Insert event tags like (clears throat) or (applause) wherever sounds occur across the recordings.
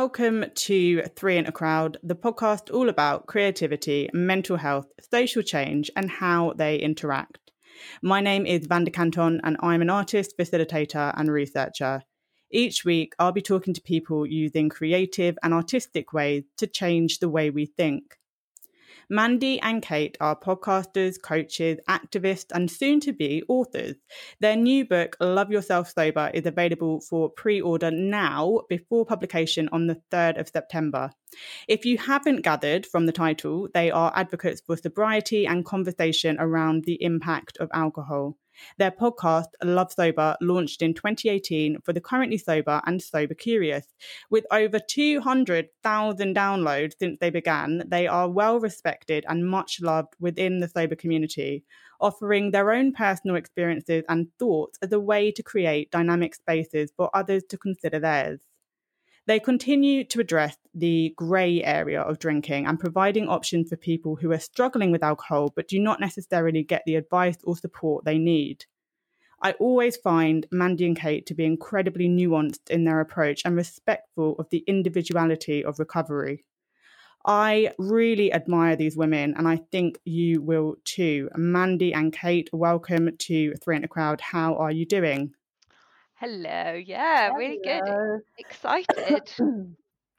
Welcome to Three in a Crowd, the podcast all about creativity, mental health, social change, and how they interact. My name is Vanda Canton, and I'm an artist, facilitator, and researcher. Each week, I'll be talking to people using creative and artistic ways to change the way we think. Mandy and Kate are podcasters, coaches, activists, and soon to be authors. Their new book, Love Yourself Sober, is available for pre order now before publication on the 3rd of September. If you haven't gathered from the title, they are advocates for sobriety and conversation around the impact of alcohol. Their podcast, Love Sober, launched in 2018 for the currently sober and sober curious. With over 200,000 downloads since they began, they are well respected and much loved within the sober community, offering their own personal experiences and thoughts as a way to create dynamic spaces for others to consider theirs. They continue to address the grey area of drinking and providing options for people who are struggling with alcohol but do not necessarily get the advice or support they need. I always find Mandy and Kate to be incredibly nuanced in their approach and respectful of the individuality of recovery. I really admire these women, and I think you will too. Mandy and Kate, welcome to Three in a Crowd. How are you doing? Hello. Yeah, really good. Excited. (clears throat)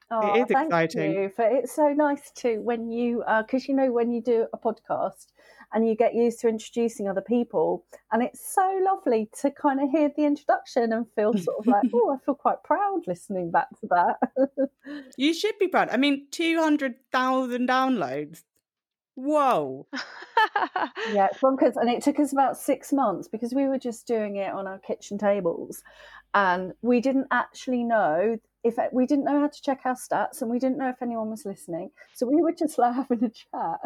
Oh, It is thank exciting. you. For it's so nice to when you uh, because you know when you do a podcast and you get used to introducing other people, and it's so lovely to kind of hear the introduction and feel (laughs) sort of like, oh, I feel quite proud listening back to that. (laughs) You should be proud. I mean, 200,000 downloads. Whoa. yeah, it's bonkers, and it took us about six months because we were just doing it on our kitchen tables, and we didn't actually know if we didn't know how to check our stats, and we didn't know if anyone was listening. So we were just like having a chat,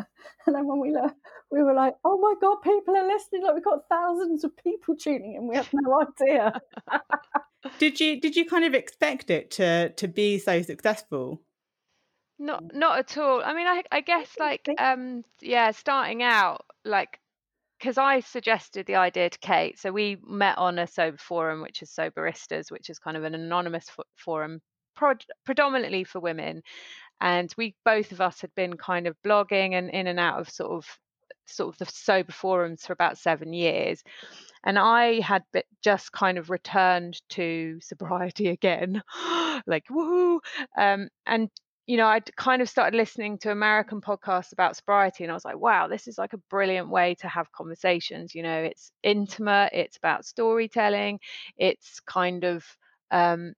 and then when we learned, we were like, "Oh my god, people are listening! Like we've got thousands of people tuning in. We had no idea." (laughs) Did you did you kind of expect it to to be so successful? Not not at all. I mean, I I guess like um yeah, starting out like because I suggested the idea to Kate. So we met on a sober forum, which is Soberistas, which is kind of an anonymous fo- forum prod- predominantly for women. And we both of us had been kind of blogging and in and out of sort of sort of the sober forums for about seven years. And I had just kind of returned to (laughs) sobriety again, (gasps) like woohoo. Um, and you know, I'd kind of started listening to American podcasts about sobriety, and I was like, wow, this is like a brilliant way to have conversations. You know, it's intimate, it's about storytelling, it's kind of um,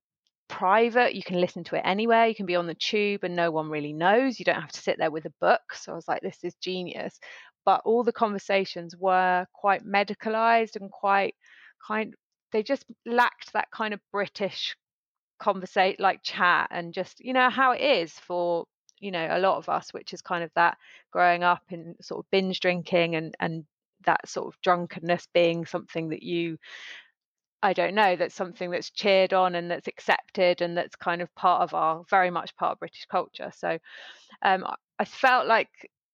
private. You can listen to it anywhere. You can be on the tube and no one really knows. You don't have to sit there with a book. So I was like, this is genius. But all the conversations were quite medicalized and quite kind they just lacked that kind of British conversate like chat and just you know how it is for you know a lot of us which is kind of that growing up in sort of binge drinking and and that sort of drunkenness being something that you I don't know that's something that's cheered on and that's accepted and that's kind of part of our very much part of British culture. So um I- felt like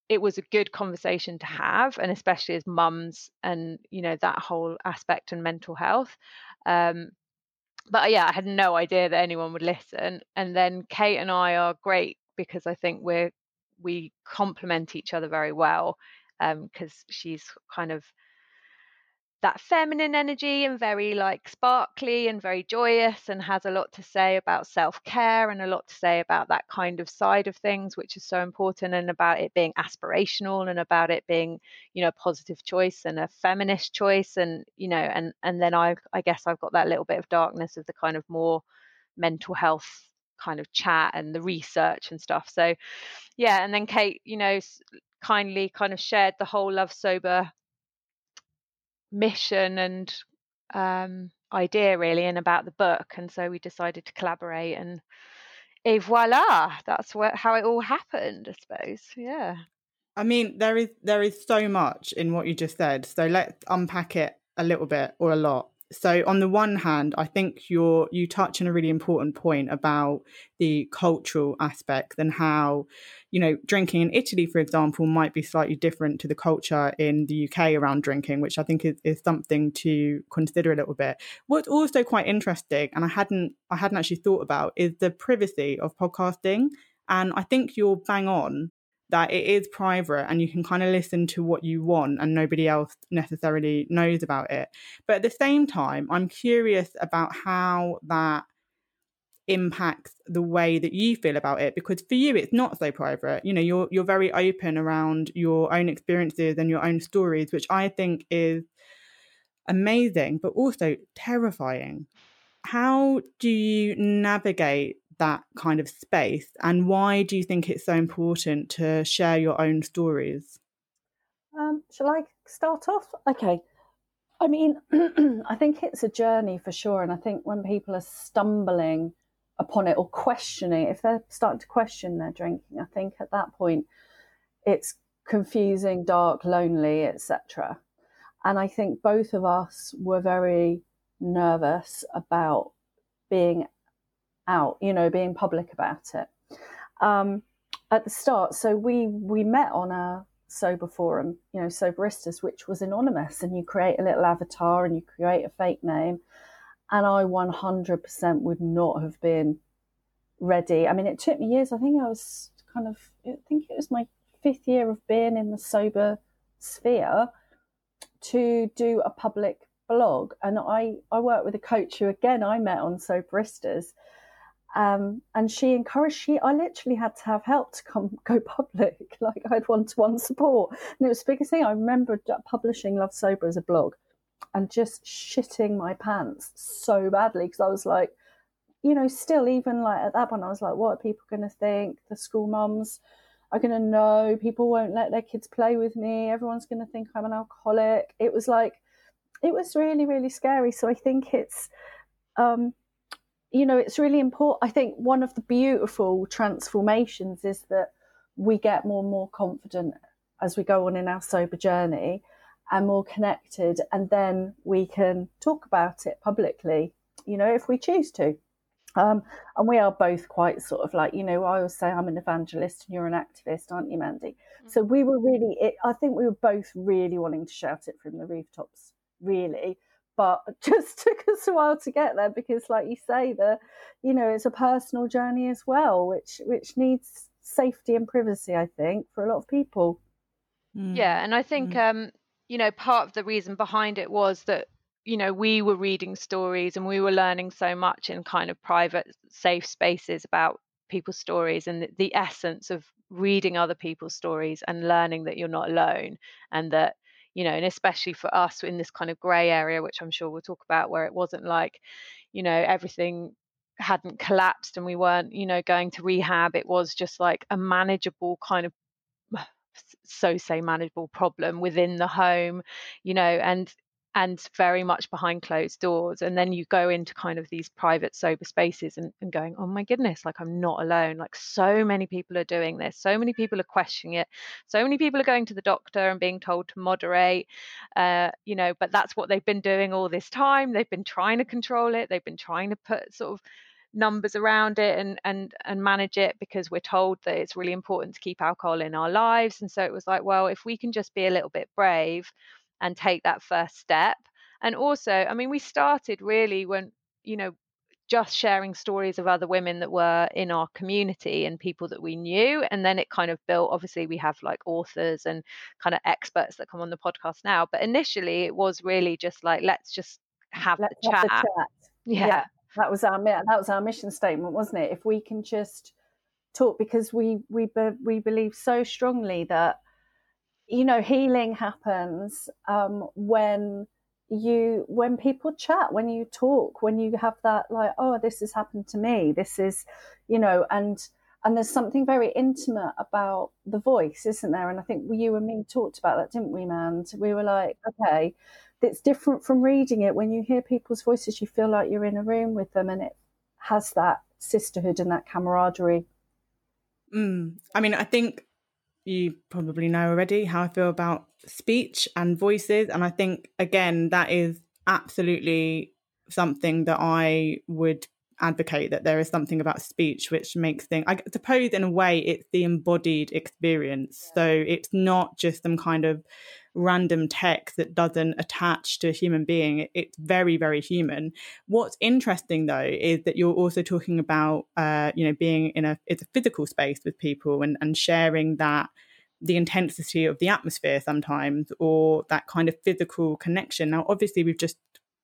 it was a good conversation to have and especially as mums and you know that whole aspect and mental health. Um but uh, yeah, I had no idea that anyone would listen. And then Kate and I are great because I think we're we complement each other very well. Um, because she's kind of that feminine energy and very like sparkly and very joyous and has a lot to say about self-care and a lot to say about that kind of side of things which is so important and about it being aspirational and about it being you know a positive choice and a feminist choice and you know and and then I I guess I've got that little bit of darkness of the kind of more mental health kind of chat and the research and stuff. So yeah and then Kate you know kindly kind of shared the whole love sober mission and um, idea really and about the book and so we decided to collaborate and et voila that's what, how it all happened i suppose yeah I mean, there is there is so much in what you just said. So let's unpack it a little bit or a lot. So on the one hand, I think you're you touch on a really important point about the cultural aspect and how, you know, drinking in Italy, for example, might be slightly different to the culture in the UK around drinking, which I think is, is something to consider a little bit. What's also quite interesting, and I hadn't I hadn't actually thought about, is the privacy of podcasting. And I think you're bang on that it is private and you can kind of listen to what you want and nobody else necessarily knows about it. But at the same time, I'm curious about how that impacts the way that you feel about it because for you it's not so private you know you're you're very open around your own experiences and your own stories which i think is amazing but also terrifying how do you navigate that kind of space and why do you think it's so important to share your own stories? Um, shall i start off? Okay. I mean (clears throat) i think it's a journey for sure and i think when people are stumbling upon it or questioning if they're starting to question their drinking i think at that point it's confusing dark lonely etc and i think both of us were very nervous about being out, you know, being public about it. Um, at the start, so we we met on a sober forum, you know, Soberistas, which was anonymous, and you create a little avatar and you create a fake name. And I 100% would not have been ready. I mean, it took me years. I think I was kind of, I think it was my fifth year of being in the sober sphere to do a public blog. And I, I worked with a coach who, again, I met on Soberistas. Um, and she encouraged she I literally had to have help to come (laughs) go public. (laughs) Like I had one to one support. And it was the biggest thing. I remember publishing Love Sober as a blog and just shitting my pants so badly because I was like, you know, still even like at that point I was like, what are people gonna think? The school mums are gonna know, people won't let their kids play with me, everyone's gonna think I'm an alcoholic. It was like it was really, really scary. So I think it's um you know, it's really important. I think one of the beautiful transformations is that we get more and more confident as we go on in our sober journey and more connected. And then we can talk about it publicly, you know, if we choose to. Um, and we are both quite sort of like, you know, I always say I'm an evangelist and you're an activist, aren't you, Mandy? Mm-hmm. So we were really, it, I think we were both really wanting to shout it from the rooftops, really but (laughs) just took us a while to get there because like you say the you know it's a personal journey as well which which needs safety and privacy i think for a lot of people mm. yeah and i think mm. um you know part of the reason behind it was that you know we were reading stories and we were learning so much in kind of private safe spaces about people's stories and the, the essence of reading other people's stories and learning that you're not alone and that you know, and especially for us in this kind of grey area, which I'm sure we'll talk about, where it wasn't like, you know, everything hadn't collapsed and we weren't, you know, going to rehab. It was just like a manageable kind of (sighs) so say manageable problem within the home you know and and very much behind closed doors and then you go into kind of these private sober spaces and, and, going oh my goodness like i'm not alone. Like so many people are doing this so many people are questioning it so many people are going to the doctor and being told to moderate uh, you know but that's what they've been doing all this time they've been trying to control it they've been trying to put sort of numbers around it and and and manage it because we're told that it's really important to keep alcohol in our lives and so it was like well if we can just be a little bit brave and take that first step. And also, I mean, we started really when, you know, just sharing stories of other women that were in our community and people that we knew. And then it kind of built, obviously, we have like authors and kind of experts that come on the podcast now. But initially, it was really just like, let's just have, let's the, have chat. the chat. (laughs) Yeah. yeah. That was our that was our mission statement, wasn't it? If we can just talk, because we we we believe so strongly that you know, healing happens um, when you when people chat when you talk when you have that like oh this has happened to me. This is you know and and there's something very intimate about the voice isn't there? And i think you and me talked about that didn't we man we were like okay. It's different from reading it. When you hear people's voices you feel like you're in a room with them and it has that sisterhood and that camaraderie. Mm. i mean i think you probably know already how I feel about speech and voices. And I think, again, that is absolutely something that I would advocate that there is something about speech which makes things i suppose in a way it's the embodied experience so it's not just some kind of random tech that doesn't attach to a human being. It's very very human. What's interesting though is that you're also talking about uh, you know being in a it's a physical space with people and and sharing that the intensity of the atmosphere sometimes or that kind of physical connection. Now obviously we've just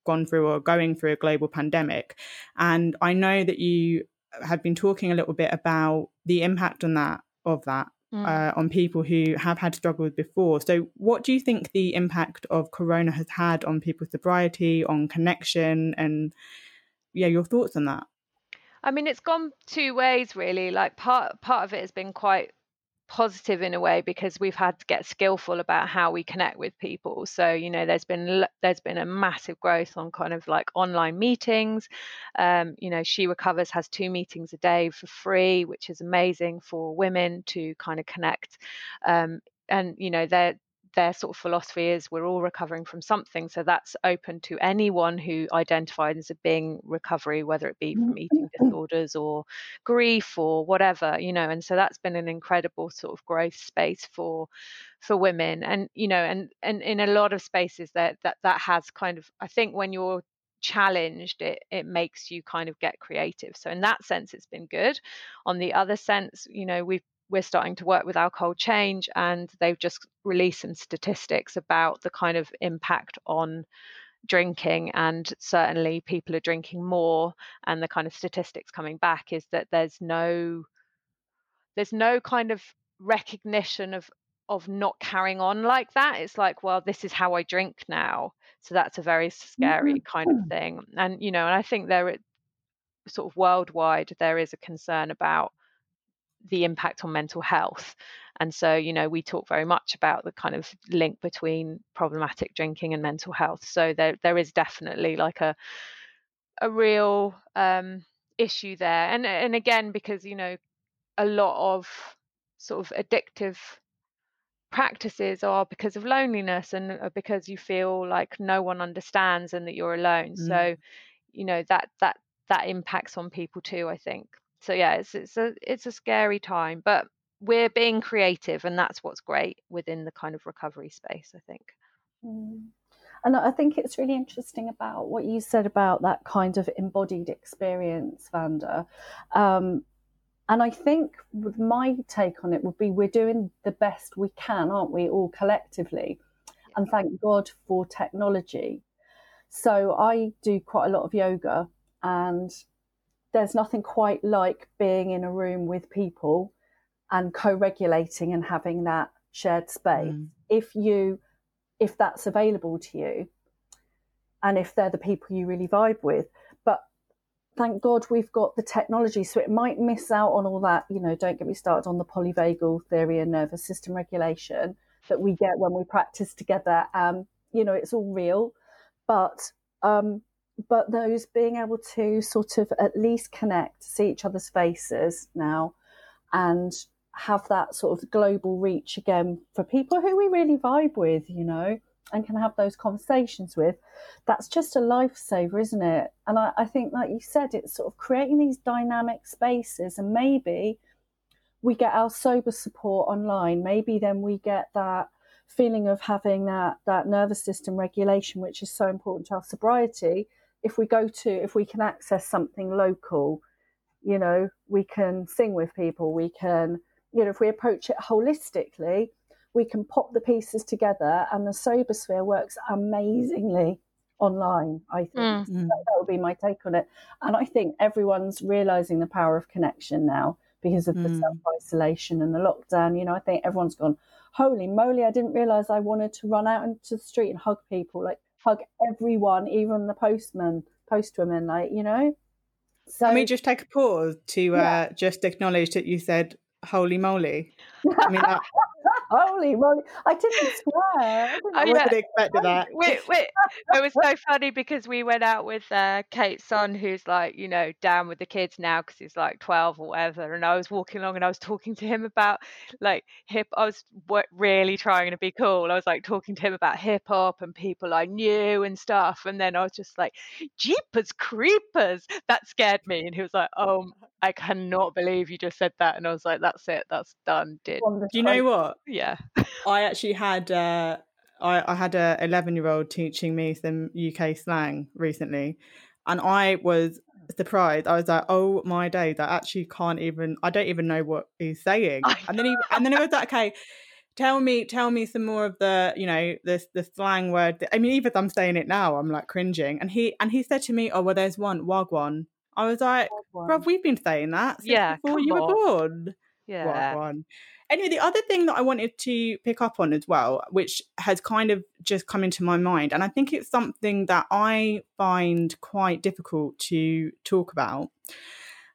gone through or going through a global pandemic. And I know that you have been talking a little bit about the impact on that of that mm. uh, on people who have had struggles before. So, what do you think the impact of Corona has had on people's sobriety, on connection, and yeah, your thoughts on that? I mean, it's gone two ways really. Like part part of it has been quite positive in a way because we've had to get skillful about how we connect with people. So you know there's been there's been a massive growth on kind of like online meetings. Um, you know she recovers has two meetings a day for free which is amazing for women to kind of connect. Um, and you know they're their sort of philosophy is we're all recovering from something. So that's open to anyone who identifies as being recovery, whether it be from mm-hmm. eating (laughs) disorders or grief or whatever, you know. And so that's been an incredible sort of growth space for for women. And you know, and and in a lot of spaces that that that has kind of I think when you're challenged it it makes you kind of get creative so in that sense it's been good on the other sense you know we've we're starting to work with Alcohol Change, and they've just released some statistics about the kind of impact on drinking and certainly people are drinking more and the kind of statistics coming back is that there's no there's no kind of recognition of of not carrying on like that. It's like well this is how i drink now. So that's a very scary mm-hmm. kind of thing. And you know and i think there sort of worldwide there is a concern about the impact on mental health. And so, you know, we talk very much about the kind of link between problematic drinking and mental health. So there there is definitely like a a real um, issue there. And and again, because you know, a lot of sort of addictive practices are because of loneliness and uh, because you feel like no one understands and that you're alone. Mm. So, you know, that that that impacts on people too, I think so yeah it's it's a it's a scary time but we're being creative and that's what's great within the kind of recovery space i think. Mm. and i think it's really interesting about what you said about that kind of embodied experience vanda. Um, and i think with my take on it would be we're doing the best we can aren't we all collectively? And thank god for technology. So i do quite a lot of yoga and there's nothing quite like being in a room with people and co-regulating and having that shared space. Mm. if you if that's available to you and if they're the people you really vibe with. But thank god we've got the technology so it might miss out on all that you know don't get me started on the polyvagal theory and nervous system regulation that we get when we practice together. Um you know it's all real. But um but those being able to sort of at least connect, see each other's faces now, and have that sort of global reach again for people who we really vibe with, you know, and can have those conversations with, that's just a lifesaver, isn't it? And I, I think, like you said, it's sort of creating these dynamic spaces, and maybe we get our sober support online. Maybe then we get that feeling of having that that nervous system regulation, which is so important to our sobriety if we go to if we can access something local you know we can sing with people we can you know if we approach it holistically we can pop the pieces together and the sober sphere works amazingly online i think mm. that, that would be my take on it and i think everyone's realizing the power of connection now because of mm. the self-isolation and the lockdown you know i think everyone's gone holy moly i didn't realize i wanted to run out into the street and hug people like hug everyone, even the postman, postwoman, like, you know? So, Let me just take a pause to uh, just acknowledge that you said holy moly. I mean, that, Holy moly! I didn't swear. I, didn't I wasn't expecting that. Wait, wait. It was so funny because we went out with uh, Kate's son, who's like, you know, down with the kids now because he's like twelve or whatever. And I was walking along and I was talking to him about like hip. I was really trying to be cool. I was like talking to him about hip hop and people I knew and stuff. And then I was just like, Jeepers creepers! That scared me. And he was like, Oh, I cannot believe you just said that. And I was like, That's it. That's done. Did do you know what? Yeah. (laughs) I actually had uh, I, I had a eleven year old teaching me some UK slang recently, and I was surprised. I was like, "Oh my days! I actually can't even. I don't even know what he's saying." (laughs) And then he and then he was like, "Okay." Tell me, tell me some more of the, you know, the the slang word. I mean, even if I'm saying it now, I'm like cringing. And he and he said to me, "Oh well, there's one wagwan." I was like, "Bro, we've been saying that since Yeah, before you come were born." Yeah. Wagwan. Anyway, the other thing that I wanted to pick up on as well, which has kind of just come into my mind, and I think it's something that I find quite difficult to talk about.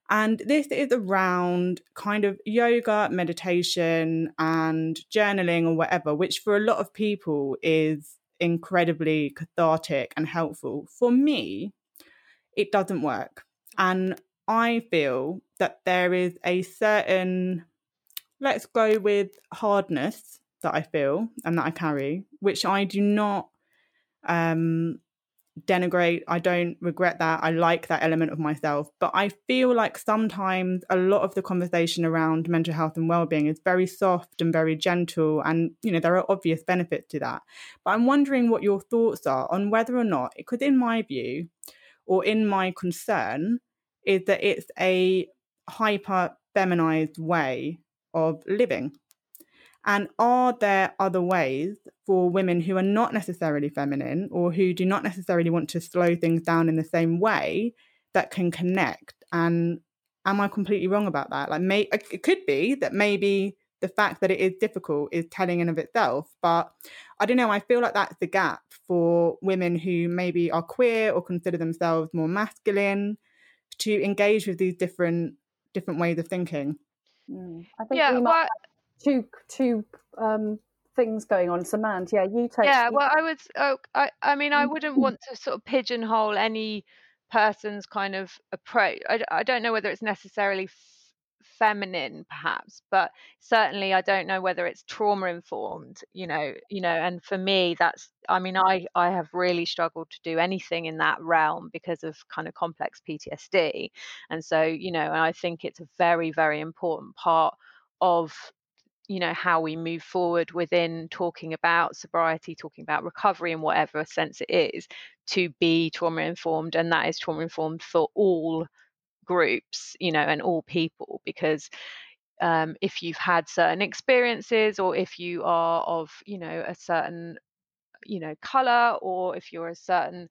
And this is around kind of yoga, meditation, and journaling or whatever, which for a lot of people is incredibly cathartic and helpful. For me, it doesn't work. And I feel that there is a certain, let's go with hardness that I feel and that I carry, which I do not um, denigrate. I don't regret that. I like that element of myself. But I feel like sometimes a lot of the conversation around mental health and well-being is very soft and very gentle. And, you know, there are obvious benefits to that. But I'm wondering what your thoughts are on whether or not, because in my view, or in my concern, is that it's a hyper feminized way of living. And are there other ways for women who are not necessarily feminine or who do not necessarily want to slow things down in the same way that can connect? And am I completely wrong about that? Like, may it could be that maybe the fact that it is difficult is telling in of itself, but I don't know. I feel like that's the gap for women who maybe are queer or consider themselves more masculine to engage with these different different ways of thinking. Mm. I think Yeah, we might well, two two um, things going on. Samantha, yeah, you take. yeah you- well i would oh, I, I mean i Mm. wouldn't want to sort of pigeonhole any person's kind of approach I, I don't know whether it's necessarily feminine perhaps but certainly i don't know whether it's trauma informed you know you know and for me that's i mean i i have really struggled to do anything in that realm because of kind of complex ptsd and so you know and i think it's a very very important part of you know how we move forward within talking about sobriety talking about recovery in whatever sense it is to be trauma informed and that is trauma informed for all groups you know and all people because um, if you've had certain experiences or if you are of you know a certain you know color or if you're a certain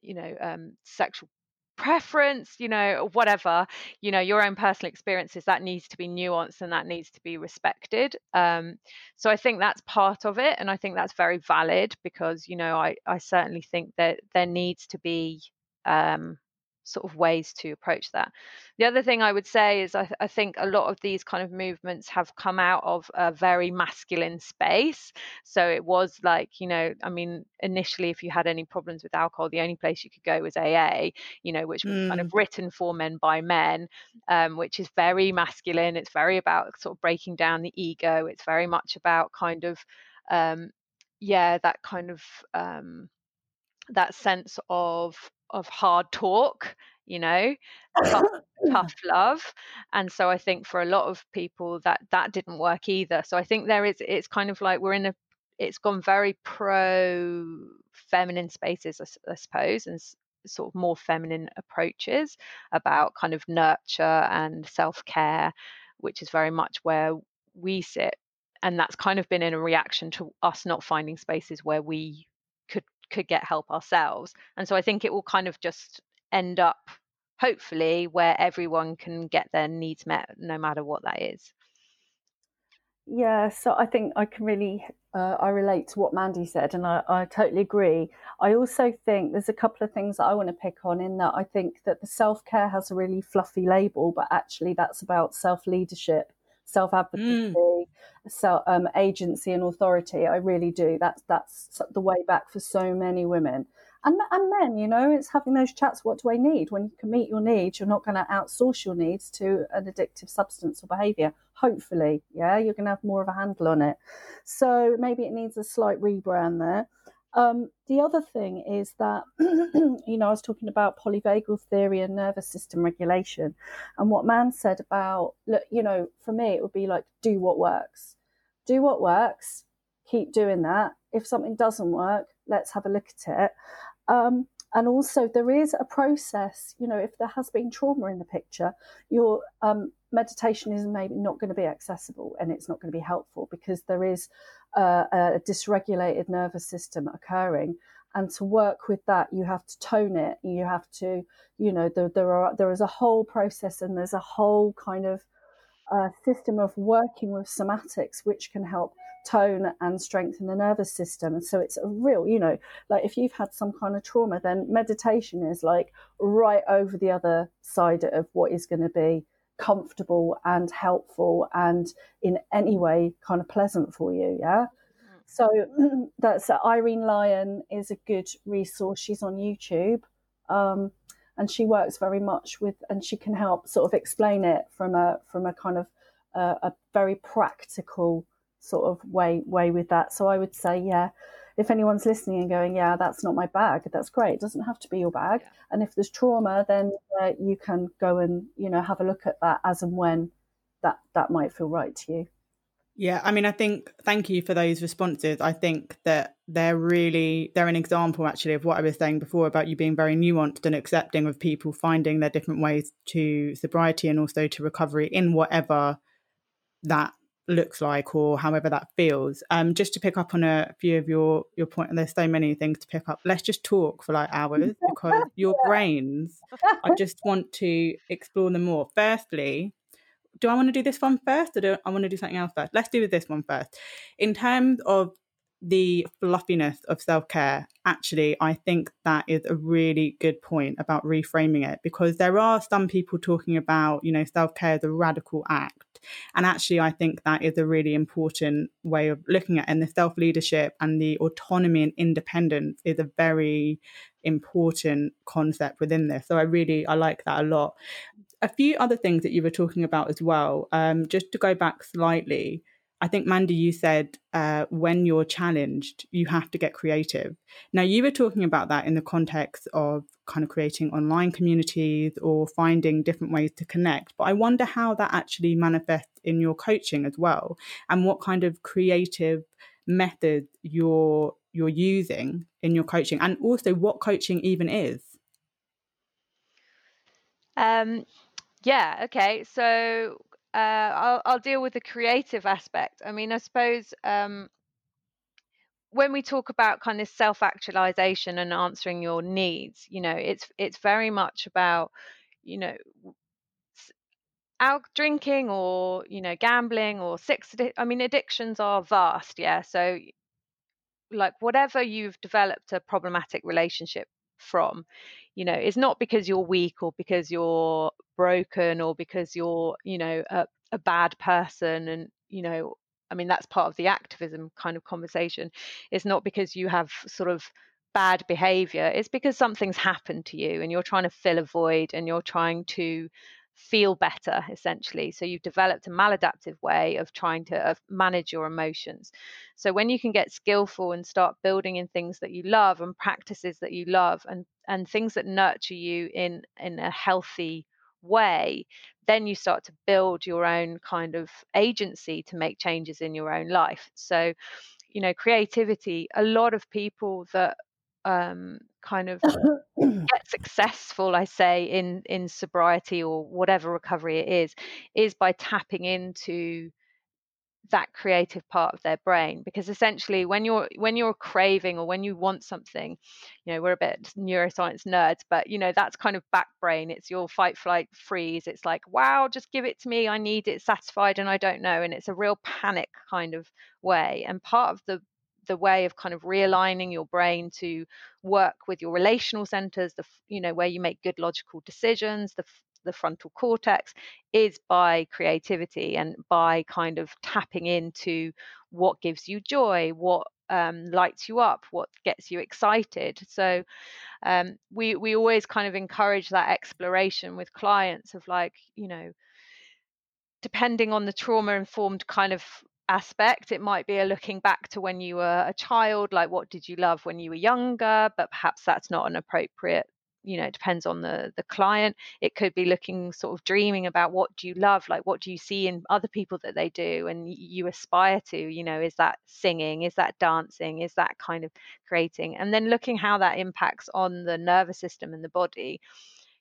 you know um, sexual preference you know whatever you know your own personal experiences that needs to be nuanced and that needs to be respected um, so i think that's part of it and i think that's very valid because you know i i certainly think that there needs to be um, sort of ways to approach that. The other thing i would say is I, I think a lot of these kind of movements have come out of a very masculine space. So it was like you know i mean initially if you had any problems with alcohol the only place you could go was aa you know which was kind of written for men by men um, which is very masculine. It's very about sort of breaking down the ego. It's very much about kind of um, yeah that kind of um, that sense of of hard talk you know tough, tough (laughs) love and so i think for a lot of people that that didn't work either. So i think there is it's kind of like we're in a it's gone very pro feminine spaces I suppose and sort of more feminine approaches about kind of nurture and self-care which is very much where we sit. And that's kind of been in a reaction to us not finding spaces where we could get help ourselves and so i think it will kind of just end up hopefully where everyone can get their needs met no matter what that is Yeah, so I think I can really uh, I relate to what Mandy said, and I, I totally agree. I also think there's a couple of things that I want to pick on in that I think that the self care has a really fluffy label, but actually that's about self leadership self advocacy, mm. self um, agency, and authority. I really do. That's that's the way back for so many women and and men. You know, it's having those chats. What do I need? When you can meet your needs, you're not going to outsource your needs to an addictive substance or behaviour. Hopefully, yeah, you're going to have more of a handle on it. So maybe it needs a slight rebrand there. Um, the other thing is that, (clears throat) you know, I was talking about polyvagal theory and nervous system regulation. And what Mann said about, look, you know, for me, it would be like, do what works. Do what works, keep doing that. If something doesn't work, let's have a look at it. Um, and also, there is a process, you know, if there has been trauma in the picture, your um, meditation is maybe not going to be accessible and it's not going to be helpful because there is a dysregulated nervous system occurring. And to work with that you have to tone it. You have to you know there, there are there is a whole process and there's a whole kind of uh, system of working with somatics which can help tone and strengthen the nervous system. And so it's a real you know like if you've had some kind of trauma then meditation is like right over the other side of what is going to be comfortable and helpful and in any way kind of pleasant for you. Yeah. So (clears throat) that's uh, Irene Lyon is a good resource. She's on YouTube. Um, and she works very much with, and she can help sort of explain it from a from a kind of uh, a very practical sort of way way with that. So I would say, yeah, if anyone's listening and going, yeah, that's not my bag, that's great. It doesn't have to be your bag. Yeah. And if there's trauma, then uh, you can go and you know have a look at that as and when that that might feel right to you. Yeah, I mean, I think thank you for those responses. I think that they're really they're an example actually of what I was saying before about you being very nuanced and accepting of people finding their different ways to sobriety and also to recovery in whatever that looks like or however that feels. Um just to pick up on a few of your your point and there's so many things to pick up. Let's just talk for like hours (laughs) because your brains i just want to explore them more. Firstly do i want to do this one first or do i want to do something else first? Let's do this one first. In terms of the fluffiness of self care, actually, I think that is a really good point about reframing it because there are some people talking about, you know, self care as a radical act. And actually, I think that is a really important way of looking at it. And the self leadership and the autonomy and independence is a very important concept within this. So I really, I like that a lot. A few other things that you were talking about as well, um, just to go back slightly I think, Mandy, you said uh, when you're challenged, you have to get creative. Now, you were talking about that in the context of kind of creating online communities or finding different ways to connect. But I wonder how that actually manifests in your coaching as well, and what kind of creative methods you're you're using in your coaching, and also what coaching even is. Um, yeah. Okay. So I'll, I'll deal with the creative aspect. I mean, I suppose um, when we talk about kind of self actualization and answering your needs, you know, it's it's very much about, you know, out drinking or you know gambling or sex. I mean, addictions are vast, yeah. So, like whatever you've developed a problematic relationship from you know it's not because you're weak or because you're broken or because you're you know a, a bad person and you know i mean that's part of the activism kind of conversation. It's not because you have sort of bad behavior it's because something's happened to you and you're trying to fill a void and you're trying to feel better essentially. So you've developed a maladaptive way of trying to uh, manage your emotions. So when you can get skillful and start building in things that you love and practices that you love and and things that nurture you in in a healthy way then you start to build your own kind of agency to make changes in your own life. So you know creativity a lot of people that um, kind of (coughs) get successful i say in in sobriety or whatever recovery it is is by tapping into that creative part of their brain. Because essentially when you're when you're craving or when you want something you know we're a bit neuroscience nerds but you know that's kind of back brain. It's your fight flight freeze. It's like wow just give it to me. I need it satisfied and i don't know. And it's a real panic kind of way. And part of the the way of kind of realigning your brain to work with your relational centers the you know where you make good logical decisions the the frontal cortex is by creativity and by kind of tapping into what gives you joy, what um, lights you up, what gets you excited. So um, we we always kind of encourage that exploration with clients of like you know depending on the trauma informed kind of aspect. It might be a looking back to when you were a child like what did you love when you were younger? But perhaps that's not an appropriate you know it depends on the the client. It could be looking sort of dreaming about what do you love? Like what do you see in other people that they do and you aspire to? You know is that singing? Is that dancing? Is that kind of creating? And then looking how that impacts on the nervous system and the body.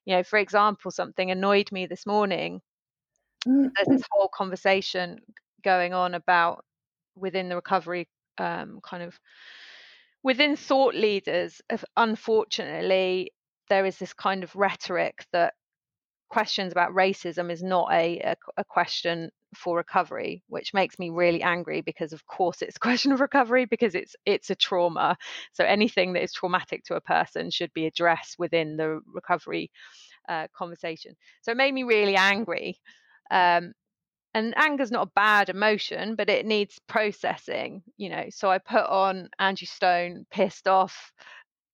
You know for example something annoyed me this morning. There's this mm. whole conversation going on about within the recovery um, kind of within thought leaders unfortunately there is this kind of rhetoric that questions about racism is not a, a, a question for recovery which makes me really angry because of course it's a (laughs) question of recovery because it's it's a trauma. So anything that is traumatic to a person should be addressed within the recovery uh, conversation. So it made me really angry um, and anger's not a bad emotion but it needs processing you know so i put on angie stone pissed off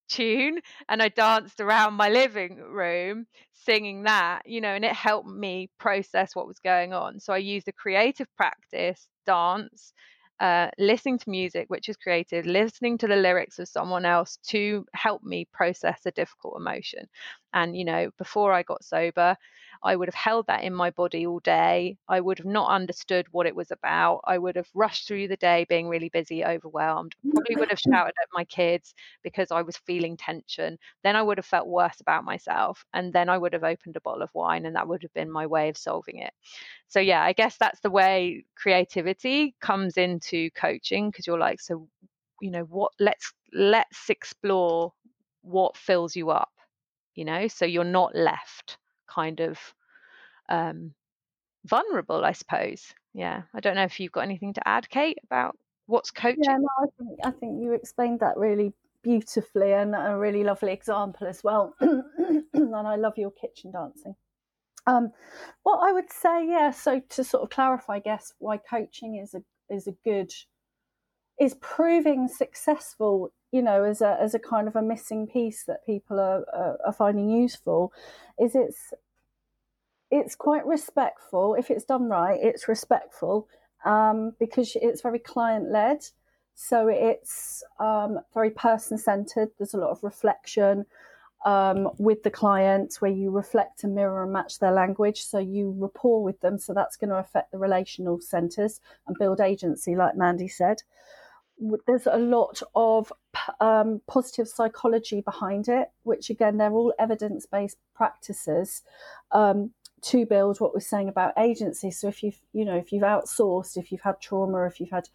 tune and i danced around my living room singing that you know and it helped me process what was going on so i used a creative practice dance uh, listening to music which is creative, listening to the lyrics of someone else to help me process a difficult emotion. And, you know, before I got sober, I would have held that in my body all day. I would have not understood what it was about. I would have rushed through the day being really busy, overwhelmed. (laughs) Probably would have shouted at my kids because I was feeling tension. Then I would have felt worse about myself. And then I would have opened a bottle of wine, and that would have been my way of solving it. So, yeah, I guess that's the way creativity comes into coaching because you're like, so, you know, what, let's, let's explore what fills you up you know so you're not left kind of um, vulnerable, I suppose. Yeah, I don't know if you've got anything to add, Kate, about what's coaching. Yeah, no, I think I think you explained that really beautifully and a really lovely example as well. (clears throat) and I love your kitchen dancing. Um, what I would say, yeah, so to sort of clarify, I guess why coaching is a is a good is proving successful you know as a as a kind of a missing piece that people are, are, are finding useful is it's it's quite respectful. If it's done right it's respectful um, because it's very client led so it's um, very person centered there's a lot of reflection um, with the client where you reflect and mirror and match their language. So you rapport with them. So that's going to affect the relational centers and build agency like mandy said there's a lot of um, positive psychology behind it, which again, they're all evidence based practices um, to build what we're saying about agency. So if you've, you know, if you've outsourced, if you've had trauma, if you've had,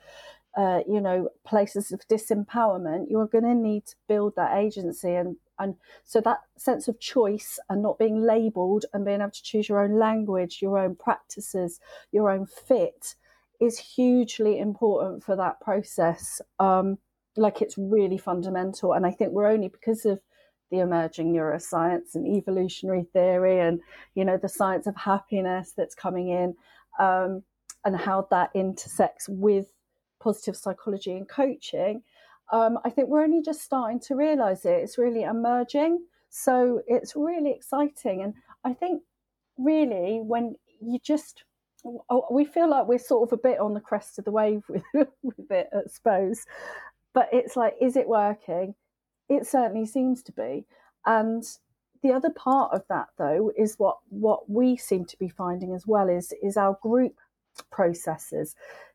uh, you know, places of disempowerment, you're going to need to build that agency. And, and so that sense of choice and not being labeled and being able to choose your own language, your own practices, your own fit is hugely important for that process. Um, like it's really fundamental. And I think we're only because of the emerging neuroscience and evolutionary theory and, you know, the science of happiness that's coming in um, and how that intersects with positive psychology and coaching. Um, I think we're only just starting to realize it. It's really emerging. So it's really exciting. And I think really when you just Oh, we feel like we're sort of a bit on the crest of the wave (laughs) with, with it, I suppose. But it's like, is it working? It certainly seems to be. And the other part of that, though, is what what we seem to be finding as well is is our group processes.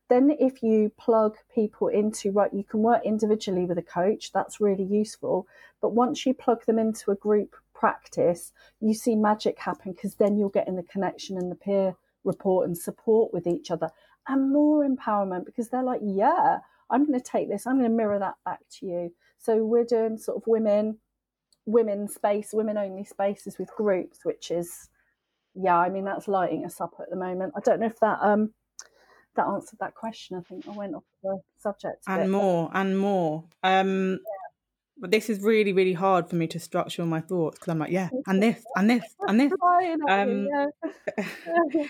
Then, if you plug people into right, you can work individually with a coach. That's really useful. But once you plug them into a group practice, you see magic happen because then you're getting the connection and the peer report and support with each other and more empowerment because they're like, yeah, I'm going to take this, I'm going to mirror that back to you. So we're doing sort of women, women space, women only spaces with groups, which is, yeah, I mean that's lighting us up at the moment. I don't know if that um that answered that question. I think I went off the subject and more and more. Um, this is really really hard for me to structure my thoughts because I'm like yeah and this (laughs) and this and this. Um,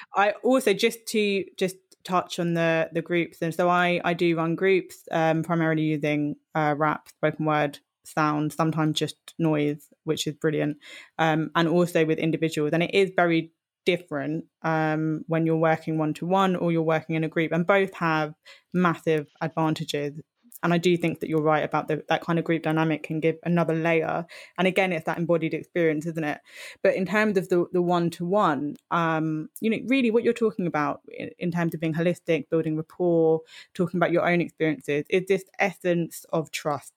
(laughs) I also just to just touch on the the groups and so I I do run groups um, primarily using uh, rap spoken word sound sometimes just noise which is brilliant um, and also with individuals and it is very different um, when you're working one to one or you're working in a group and both have massive advantages and I do think that you're right about the, that kind of group dynamic can give another layer. And again, it's that embodied experience, isn't it? But in terms of the the one to one, you know, really what you're talking about in, in terms of being holistic, building rapport, talking about your own experiences, is this essence of trust.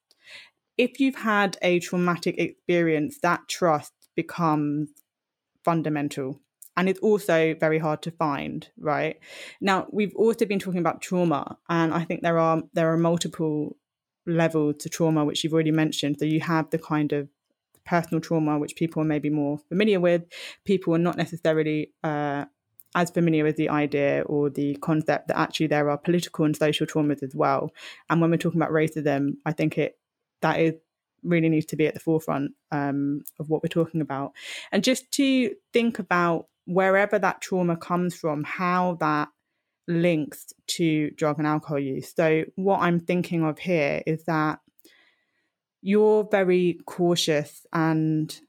If you've had a traumatic experience, that trust becomes fundamental and it's also very hard to find right? Now we've also been talking about trauma and i think there are there are multiple levels to trauma which you've already mentioned. So you have the kind of personal trauma which people are maybe more familiar with. People are not necessarily uh, as familiar with the idea or the concept that actually there are political and social traumas as well. And when we're talking about racism i think it that is really needs to be at the forefront um, of what we're talking about. And just to think about wherever that trauma comes from, how that links to drug and alcohol use. So, what I'm thinking of here is that you're very cautious and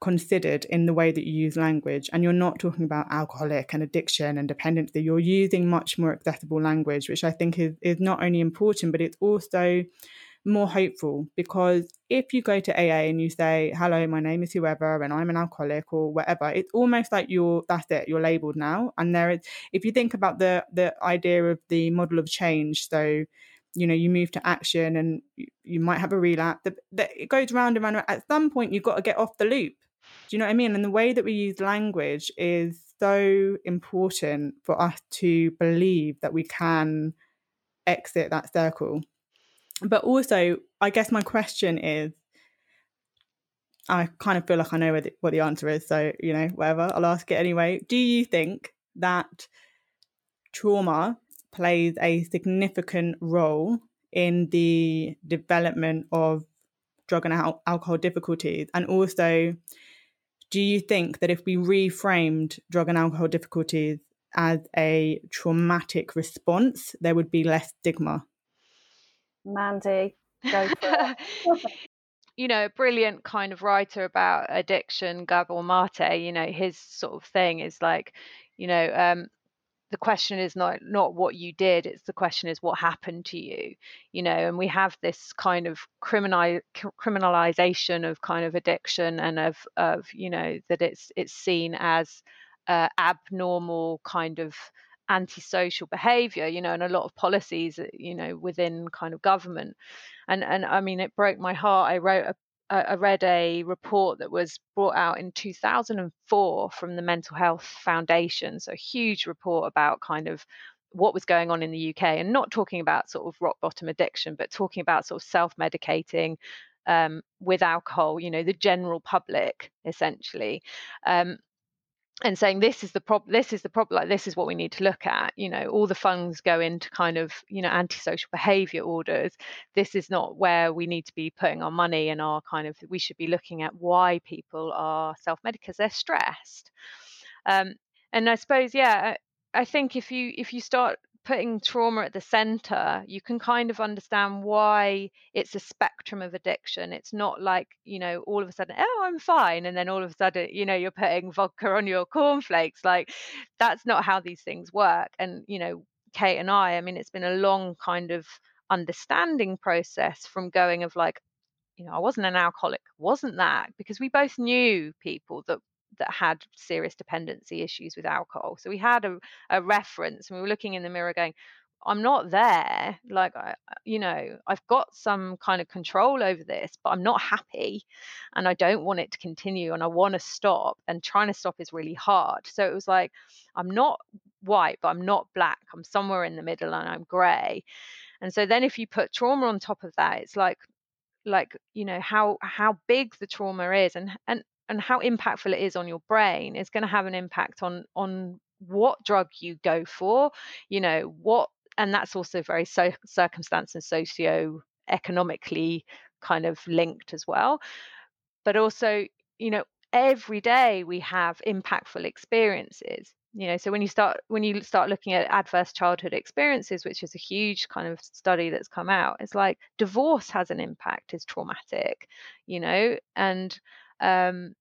considered in the way that you use language, and you're not talking about alcoholic and addiction and dependency. You're using much more accessible language, which I think is, is not only important, but it's also more hopeful because if you go to AA and you say, Hello, my name is whoever and I'm an alcoholic or whatever, it's almost like you're that's it, you're labeled now. And there is if you think about the the idea of the model of change, so you know, you move to action and you, you might have a relapse. The, the, it goes round and round. At some point, you've got to get off the loop. Do you know what I mean? And the way that we use language is so important for us to believe that we can exit that circle. But also, I guess my question is I kind of feel like I know the, what the answer is. So, you know, whatever, I'll ask it anyway. Do you think that trauma plays a significant role in the development of drug and al- alcohol difficulties? And also, do you think that if we reframed drug and alcohol difficulties as a traumatic response, there would be less stigma? Mandy, go for it. (laughs) you know, a brilliant kind of writer about addiction, Gabor Mate, you know, his sort of thing is like, you know, um, the question is not not what you did it's the question is what happened to you you know and we have this kind of criminal criminalization of kind of addiction and of of you know that it's it's seen as uh, abnormal kind of antisocial behavior you know and a lot of policies uh, you know within kind of government and and i mean it broke my heart i wrote a I read a report that was brought out in 2004 from the Mental Health Foundation. So, a huge report about kind of what was going on in the UK and not talking about sort of rock bottom addiction, but talking about sort of self medicating um, with alcohol, you know, the general public essentially. Um, and saying this is the problem this is the problem like this is what we need to look at you know all the funds go into kind of you know antisocial behavior orders. This is not where we need to be putting our money and our kind of we should be looking at why people are self-medicating because they're stressed. Um, and i suppose yeah I think if you if you start putting trauma at the center, you can kind of understand why it's a spectrum of addiction. It's not like, you know, all of a sudden, oh, I'm fine. And then all of a sudden, you know, you're putting vodka on your cornflakes. Like, that's not how these things work. And, you know, Kate and I, I mean, it's been a long kind of understanding process from going of like, you know, I wasn't an alcoholic, wasn't that? Because we both knew people that that had serious dependency issues with alcohol. So we had a, a reference and we were looking in the mirror going, I'm not there. Like, I, you know, I've got some kind of control over this, but I'm not happy and I don't want it to continue and I want to stop. And trying to stop is really hard. So it was like, I'm not white, but I'm not black. I'm somewhere in the middle and I'm gray. And so then if you put trauma on top of that, it's like, like you know how how big the trauma is and and and how impactful it is on your brain is going to have an impact on on what drug you go for you know what and that's also very so circumstance and socio economically kind of linked as well. But also, you know, every day we have impactful experiences you know so when you start when you start looking at adverse childhood experiences which is a huge kind of study that's come out it's like divorce has an impact is traumatic you know and um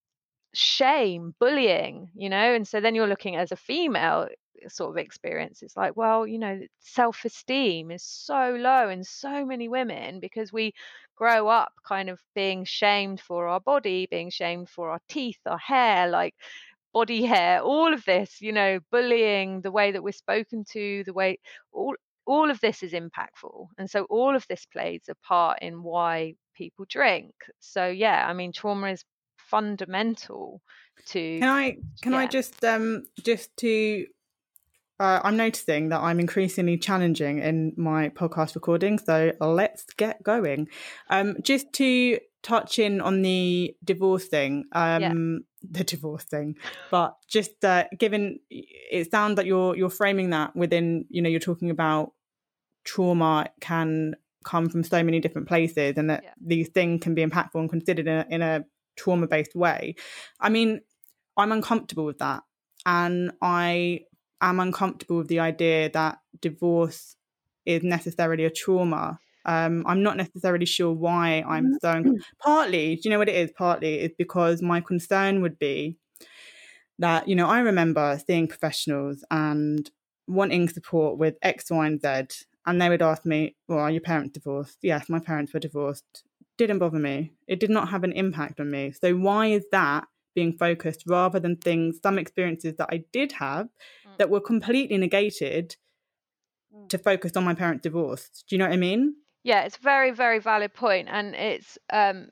shame bullying you know and so then you're looking as a female eh, sort of experience it's like well you know self-esteem is so low in so many women because we grow up kind of being shamed for our body being shamed for our teeth our hair like body hair all of this you know bullying the way that we're spoken to the way all all of this is impactful and so all of this plays a part in why people drink. So yeah i mean trauma is fundamental to can i can yeah. i just um just to uh, I'm noticing that I'm increasingly challenging in my podcast recording, so let's get going. Um, just to touch in on the divorce thing, um, yeah. the divorce thing, but just uh, given it sounds like you're you're framing that within, you know, you're talking about trauma can come from so many different places, and that yeah. these things can be impactful and considered in a, in a trauma based way. I mean, I'm uncomfortable with that, and I am uncomfortable with the idea that divorce is necessarily a trauma. Um, I'm not necessarily sure why I'm mm-hmm. so. Partly, do you know what it is? Partly is because my concern would be that you know I remember seeing professionals and wanting support with X, Y, and Z, and they would ask me, "Well, are your parents divorced?" Yes, my parents were divorced. Didn't bother me. It did not have an impact on me. So why is that being focused rather than things, some experiences that I did have mm. that were completely negated mm. to focus on my parents' divorce. Do you know what I mean? Yeah, it's a very, very valid point. And it's, um,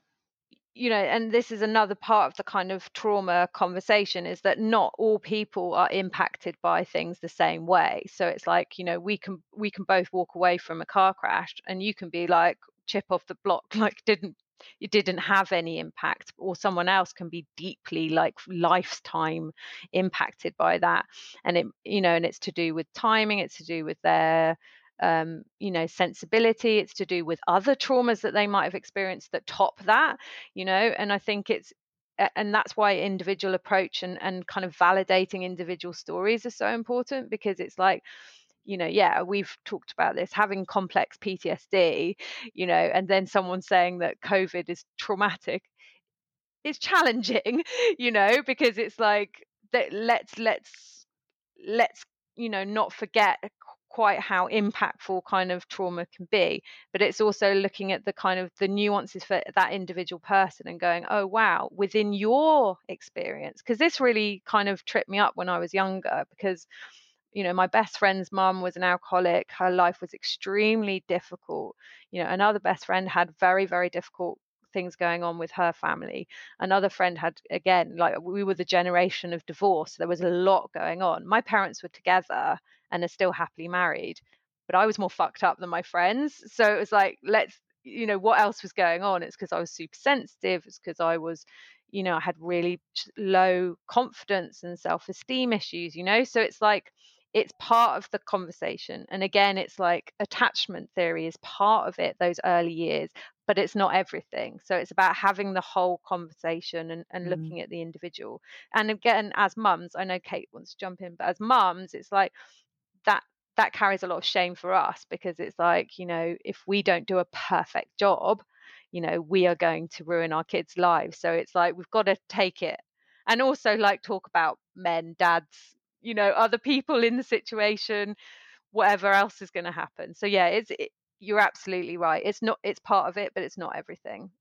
you know, and this is another part of the kind of trauma conversation is that not all people are impacted by things the same way. So it's like, you know, we can we can both walk away from a car crash and you can be like chip off the block (laughs) like didn't it didn't have any impact or someone else can be deeply like lifetime impacted by that. And it you know and it's to do with timing it's to do with their um, you know sensibility it's to do with other traumas that they might have experienced that top that you know? And i think it's and that's why individual approach and, and kind of validating individual stories are so important because it's like you know, yeah, we've talked about this having complex PTSD, you know, and then someone saying that COVID is traumatic is challenging, (laughs) you know, because it's like that let's let's let's you know not forget quite how impactful kind of trauma can be but it's also looking at the kind of the nuances for that individual person and going oh wow within your experience because this really kind of tripped me up when i was younger because you know my best friend's mum was an alcoholic her life was extremely difficult you know another best friend had very very difficult things going on with her family. Another friend had again like we were the generation of divorce there was a lot going on. My parents were together and are still happily married but i was more fucked up than my friends so it was like let's you know what else was going on? It's because i was super sensitive it's because i was you know i had really low confidence and self-esteem issues you know? So it's like it's part of the conversation. And again, it's like attachment theory is part of it, those early years, but it's not everything. So it's about having the whole conversation and, and mm. looking at the individual. And again, as mums, I know Kate wants to jump in, but as mums, it's like that that carries a lot of shame for us because it's like, you know, if we don't do a perfect job, you know, we are going to ruin our kids' lives. So it's like we've got to take it and also like talk about men, dads, you know other people in the situation whatever else is going to happen. So yeah it's it, you're absolutely right. It's not it's part of it but it's not everything.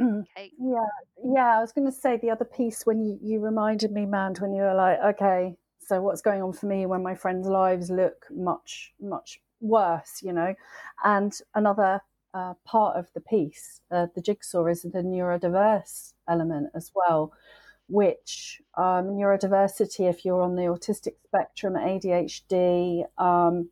Okay. yeah yeah i was going to say the other piece when you, you reminded me mand when you were like okay so what's going on for me when my friends lives look much much worse you know? And another uh, part of the piece uh, the jigsaw is the neurodiverse element as well which um, neurodiversity, if you're on the autistic spectrum, ADHD, um,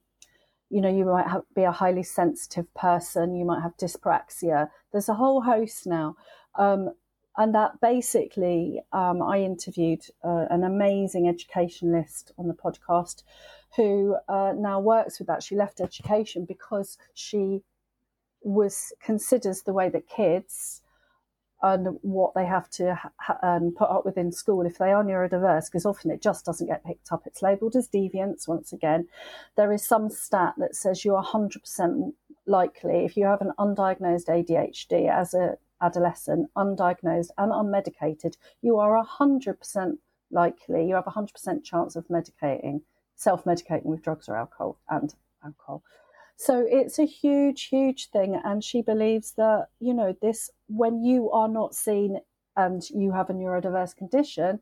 you know, you might have, be a highly sensitive person, you might have dyspraxia. There's a whole host now. Um, and that basically, um, I interviewed uh, an amazing educationalist on the podcast who uh, now works with that. She left education because she was considers the way that kids and what they have to ha- um, put up with in school if they are neurodiverse, because often it just doesn't get picked up. It's labelled as deviance once again. There is some stat that says you are 100% likely, if you have an undiagnosed ADHD as a adolescent, undiagnosed and unmedicated, you are 100% likely, you have a 100% chance of medicating, self medicating with drugs or alcohol and alcohol. So it's a huge, huge thing. And she believes that, you know, this, when you are not seen and you have a neurodiverse condition,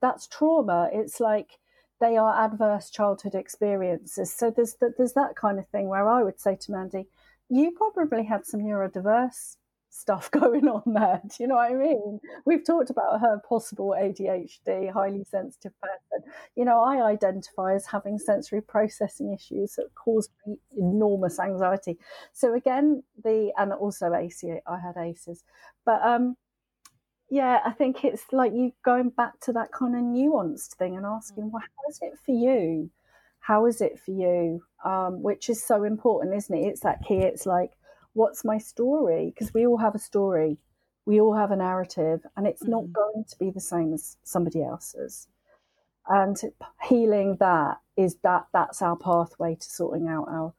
that's trauma. It's like they are adverse childhood experiences. So there's, there's that kind of thing where I would say to Mandy, you probably had some neurodiverse stuff (laughs) going on there. Do you know what I mean? We've talked about her possible ADHD, highly sensitive person. You know, I identify as having sensory processing issues that cause me enormous anxiety. So again, the and also AC, I had ACEs, but um, yeah, I think it's like you going back to that kind of nuanced thing and asking, well, how is it for you? How is it for you? Um, which is so important, isn't it? It's that key. It's like what's my story? Because we all have a story, we all have a narrative, and it's mm-hmm. not going to be the same as somebody else's. And healing that is that that's our pathway to sorting out our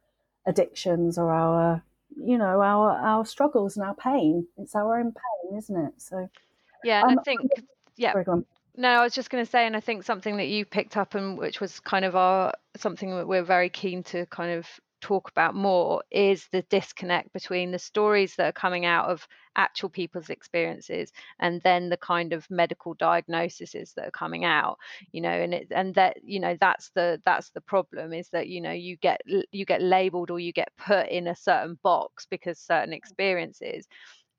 addictions or our you know our our struggles and our pain. It's our own pain, isn't it? So yeah, and um, I think yeah. Sorry, no, I was just going to say, and I think something that you picked up and which was kind of our something that we're very keen to kind of talk about more is the disconnect between the stories that are coming out of actual people's experiences and then the kind of medical diagnoses that are coming out you know and it and that you know that's the that's the problem is that you know you get you get labeled or you get put in a certain box because certain mm. experiences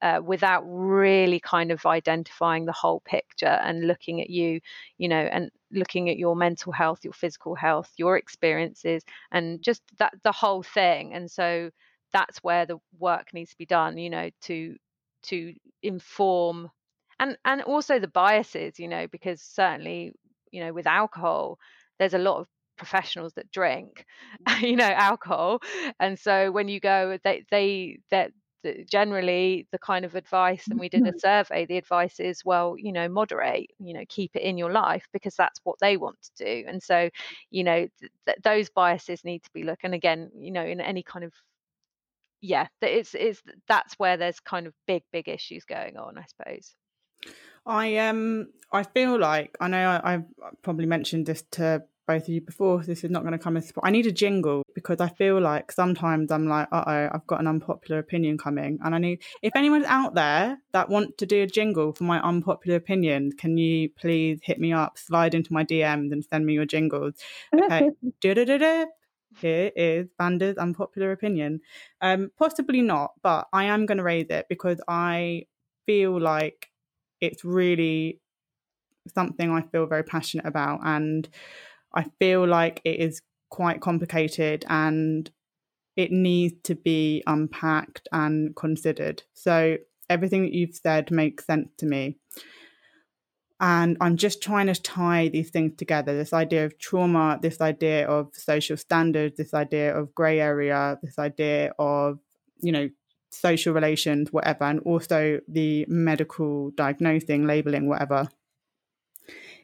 uh, without really kind of identifying the whole picture and looking at you, you know, and looking at your mental health, your physical health, your experiences, and just that the whole thing. And so that's where the work needs to be done, you know, to to inform and and also the biases, you know, because certainly, you know, with alcohol, there's a lot of professionals that drink (laughs) you know alcohol and so when you go they they that generally the kind of advice and we did a mm-hmm. survey the advice is well you know moderate you know keep it in your life because that's what they want to do and so you know th- those biases need to be looked and again you know in any kind of yeah it's it's that's where there's kind of big big issues going on i suppose i um i feel like i know I, i've probably mentioned this to both of you before. This is not going to come as I need a jingle because I feel like sometimes I'm like, uh oh, I've got an unpopular opinion coming, and I need. If anyone's out there that want to do a jingle for my unpopular opinion, can you please hit me up, slide into my DMs, and send me your jingles? Okay, da da da. here is Vanda's unpopular opinion. Um, possibly not, but I am going to raise it because I feel like it's really something I feel very passionate about, and I feel like it is quite complicated and it needs to be unpacked and considered. So everything that you've said makes sense to me. And I'm just trying to tie these things together this idea of trauma, this idea of social standards, this idea of grey area, this idea of, you know, social relations, whatever, and also the medical diagnosing, labeling, whatever.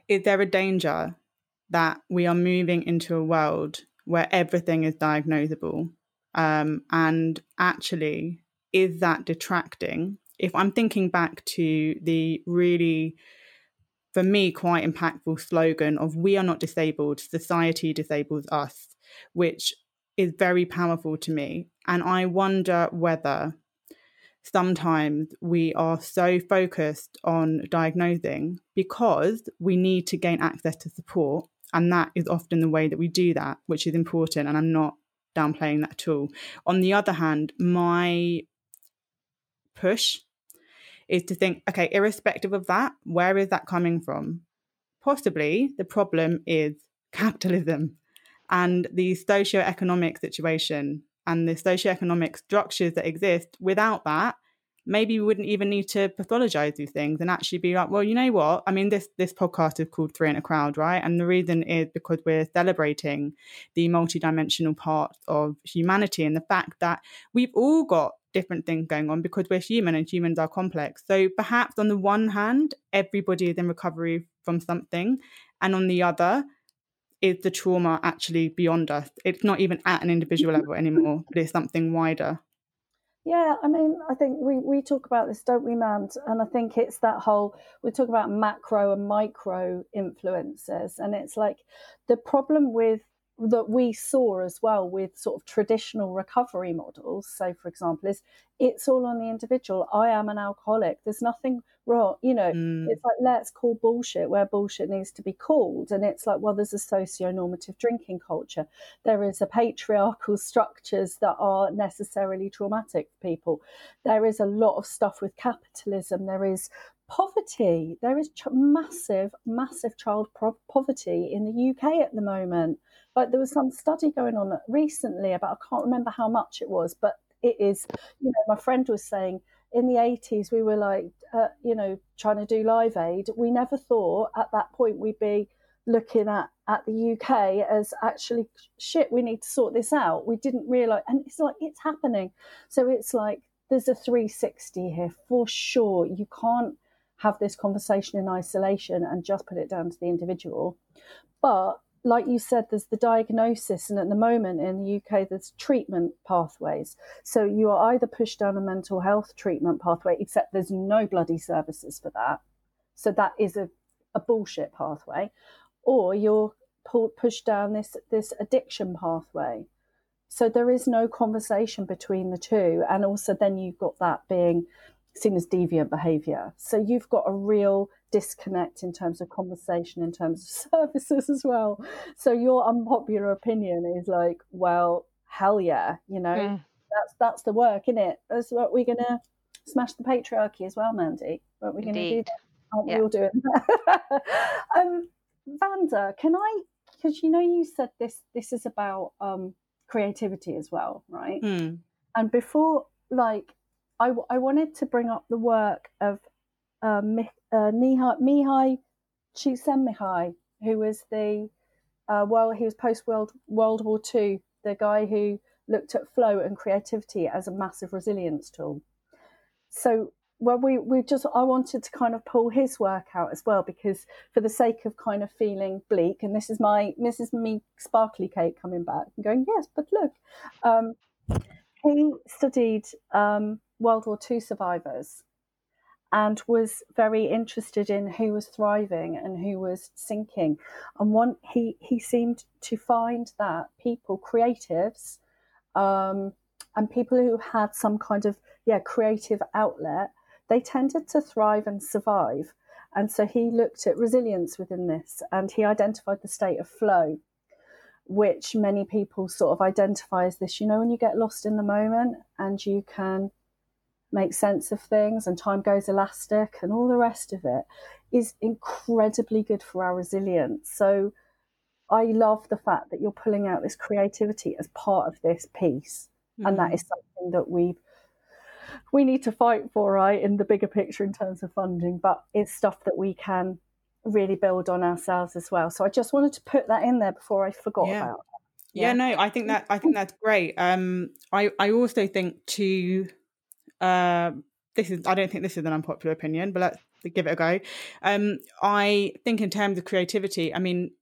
Is there a danger that we are moving into a world where everything is diagnosable. Um, and actually, is that detracting? If I'm thinking back to the really, for me, quite impactful slogan of We are not disabled, society disables us, which is very powerful to me. And I wonder whether sometimes we are so focused on diagnosing because we need to gain access to support and that is often the way that we do that, which is important. And I'm not downplaying that at all. On the other hand, my push is to think, okay, irrespective of that, where is that coming from? Possibly the problem is (laughs) capitalism and the socio-economic situation and the socio-economic structures that exist. Without that, maybe we wouldn't even need to pathologize these things and actually be like, well, you know what? I mean, this this podcast is called Three Ain't a Crowd, right? And the reason is because we're celebrating the multidimensional part of humanity and the fact that we've all got different things going on because we're human and humans are complex. So perhaps on the one hand, everybody is in recovery from something, and on the other, is the trauma actually beyond us? It's not even at an individual level anymore, but it's something wider. Yeah, I mean, I think we, we talk about this, don't we, Mand? And I think it's that whole, we talk about macro and micro influences. And it's like the problem with that we saw as well with sort of traditional recovery models. So, for example, is it's all on the individual. I am an alcoholic. There's nothing wrong. You know, mm. it's like let's call bullshit where bullshit needs to be called. And it's like, well, there's a socio-normative drinking culture. There is a patriarchal (laughs) structures that are necessarily traumatic for people. There is a lot of stuff with capitalism. There is poverty. There is ch- massive, massive child pro- poverty in the UK at the moment. Like there was some study going on recently about I can't remember how much it was, but it is. You know, my friend was saying in the 80s we were like, uh, you know, trying to do Live Aid. We never thought at that point we'd be looking at at the UK as actually shit. We need to sort this out. We didn't realize, and it's like it's happening. So it's like there's a 360 here for sure. You can't have this conversation in isolation and just put it down to the individual. But like you said, there's the diagnosis, and at the moment in the UK, there's treatment pathways. So you are either pushed down a mental health treatment pathway, except there's no bloody services for that. So that is a, a bullshit pathway, or you're pulled, pushed down this this addiction pathway. So there is no conversation between the two, and also then you've got that being seen as deviant behavior. So you've got a real disconnect in terms of conversation, in terms of (laughs) services as well. So your unpopular opinion is like, well, hell yeah, you know, mm. that's that's the work, isn't it? That's what we're gonna smash the patriarchy as well, Mandy. What we're gonna do that? Aren't yeah. we all doing that? (laughs) um, Vanda, can I? Because you know, you said this. This is about um, creativity as well, right? Mm. And before, like, I, I wanted to bring up the work of uh, uh, Mihai, Mihai Csikszentmihalyi, who was the uh, well, he was post World World War II, the guy who looked at flow and creativity as a massive resilience tool. So well, we we just I wanted to kind of pull his work out as well because for the sake of kind of feeling bleak, and this is my this is me sparkly cake coming back and going yes, but look, um, he studied um, World War II survivors and was very interested in who was thriving and who was sinking. And one he he seemed to find that people, creatives, um, and people who had some kind of yeah creative outlet, they tended to thrive and survive. And so he looked at resilience within this, and he identified the state of flow, which many people sort of identify as this. You know, when you get lost in the moment and you can make sense of things and time goes elastic and all the rest of it is incredibly good for our resilience. So I love the fact that you're pulling out this creativity as part of this piece. Mm-hmm. And that mm-hmm. something that we've we need to fight for, right, in the bigger picture in terms of funding, but it's stuff that we can really build on ourselves as well. So I just wanted to put that in there before I forgot yeah. about it. Yeah. yeah, no, I think that I think that's great. Um I I also think to uh, this is I don't think this is an unpopular opinion, but let's give it a go. Um, I think in terms of creativity, I mean,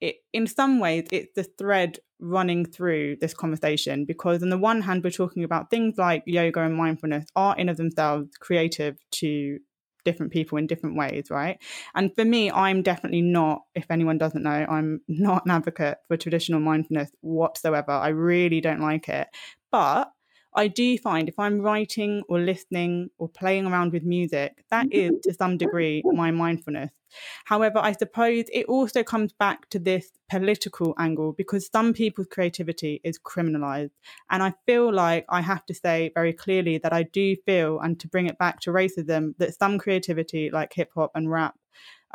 it, in some ways, it's the thread running through this conversation because on the one hand, we're talking about things like yoga and mindfulness are in of themselves creative to different people in different ways, right? And for me, I'm definitely not, if anyone doesn't know, I'm not an advocate for traditional mindfulness whatsoever. I really don't like it. But I do find if I'm writing or listening or playing around with music, that is to some degree my mindfulness. However, I suppose it also comes back to this political angle because some people's creativity is criminalized. And I feel like I have to say very clearly that I do feel, and to bring it back to racism, that some creativity, like hip hop and rap,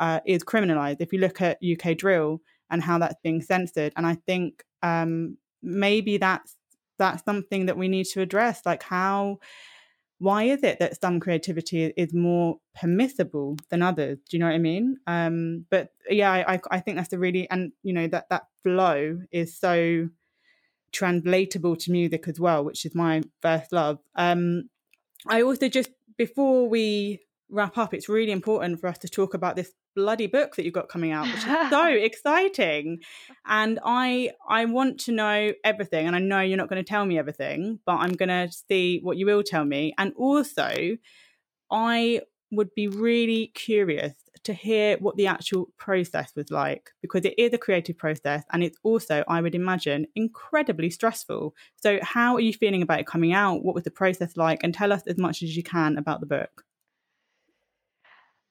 uh, is criminalized. If you look at UK drill and how that's being censored, and I think um, maybe that's that's something that we need to address like how why is it that some creativity is more permissible than others do you know what i mean um but yeah i i think that's a really and you know that that flow is so translatable to music as well, which is my first love. Um, I also just before we wrap up, it's really important for us to talk about this bloody book that you've got coming out, which is (laughs) so exciting. And I I want to know everything, and I know you're not going to tell me everything, but I'm going to see what you will tell me. And also, I would be really curious to hear what the actual process was like because it is a creative process and it's also, I would imagine, incredibly stressful. So, how are you feeling about it coming out? What was the process like? And tell us as much as you can about the book.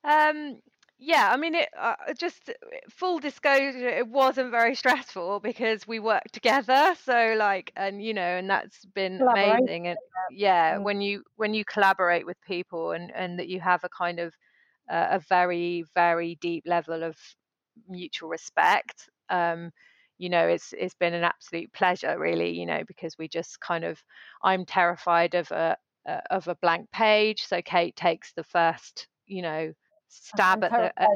Um, yeah, I mean, it uh, just full disclosure, it wasn't very (laughs) stressful because we worked together. So like, and you know, and that's been amazing. And yeah, mm. when you when you collaborate with people and and that you have a kind of uh, a very very deep level of mutual respect. Um, you know, it's it's been an absolute pleasure, really. You know, because we just kind of, I'm terrified of a uh, of a blank page. So Kate takes the first, you know stab at the uh,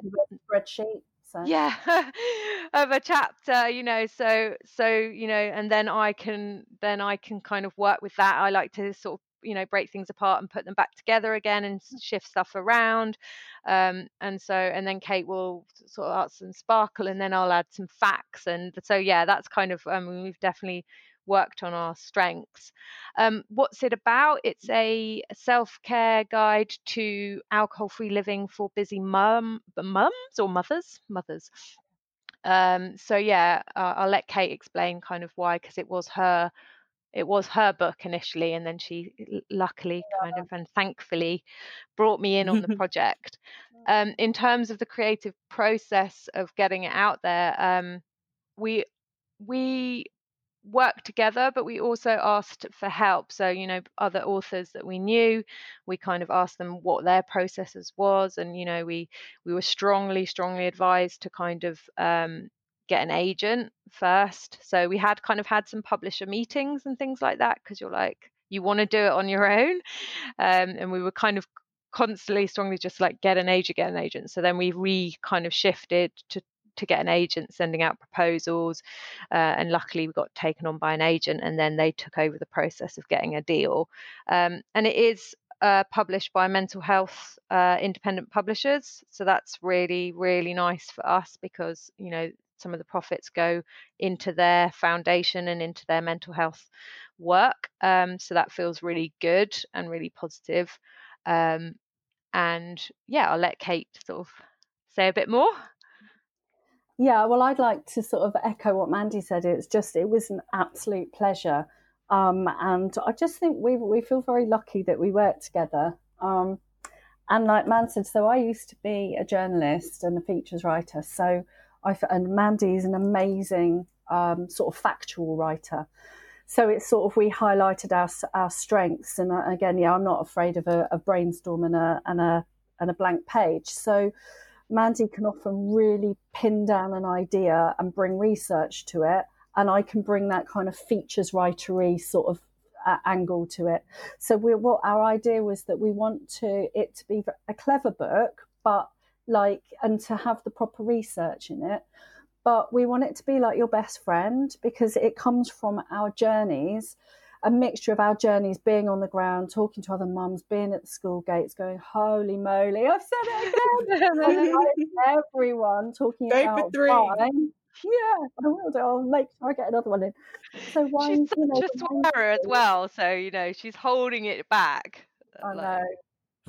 spreadsheet. So. Yeah, (laughs) of a chapter, you know. So so you know, and then I can then I can kind of work with that. I like to sort of you know break things apart and put them back together again and shift stuff around um, and so and then kate will sort of add some sparkle and then i'll add some facts and so yeah that's kind of I um, mean, we've definitely worked on our strengths. Um, what's it about? It's a self care guide to alcohol free living for busy mum, mums or mothers, mothers. Um, so yeah, uh, I'll let Kate explain kind of why, because it was her, it was her book initially, and then she luckily kind of and thankfully brought me in on the (laughs) project. Um, in terms of the creative process of getting it out there, um, we we worked together, but we also asked for help. So, you know, other authors that we knew, we kind of asked them what their processes was, and you know, we we were strongly, strongly advised to kind of um, get an agent first. So we had kind of had some publisher meetings and things like that because you're like you want to do it on your own, um, and we were kind of constantly strongly just like get an agent get an agent so then we re kind of shifted to to get an agent sending out proposals. Uh, and luckily, we got taken on by an agent, and then they took over the process of getting a deal. Um, and it is uh, published by mental health uh, independent publishers. So that's really, really nice for us because, you know, some of the profits go into their foundation and into their mental health work. Um, so that feels really good and really positive. Um, and yeah, I'll let Kate sort of say a bit more. Yeah, well, I'd like to sort of echo what Mandy said. It's just, it was an absolute pleasure. Um, and I just think we, we feel very lucky that we work together. Um, and like Man said, so I used to be a journalist and a features writer. So I, and Mandy is an amazing um, sort of factual writer. So it's sort of we highlighted our our strengths, and uh, again, yeah, I'm not afraid of a, a brainstorm and a and a and a blank page. So Mandy can often really pin down an idea and bring research to it. And I can bring that kind of features writery sort of uh, angle to it. So we what our idea was that we want to it to be a clever book, but like and to have the proper research in it. But we want it to be like your best friend because it comes from our journeys a mixture of our journeys being on the ground, talking to other mums, being at the school gates, going, Holy moly, I've said it again. (laughs) everyone talking Go about for three. wine. Yeah, I will do. I'll make sure I get another one in. So wine, she's you know, just swearer as well, so you know she's holding it back. I like... know.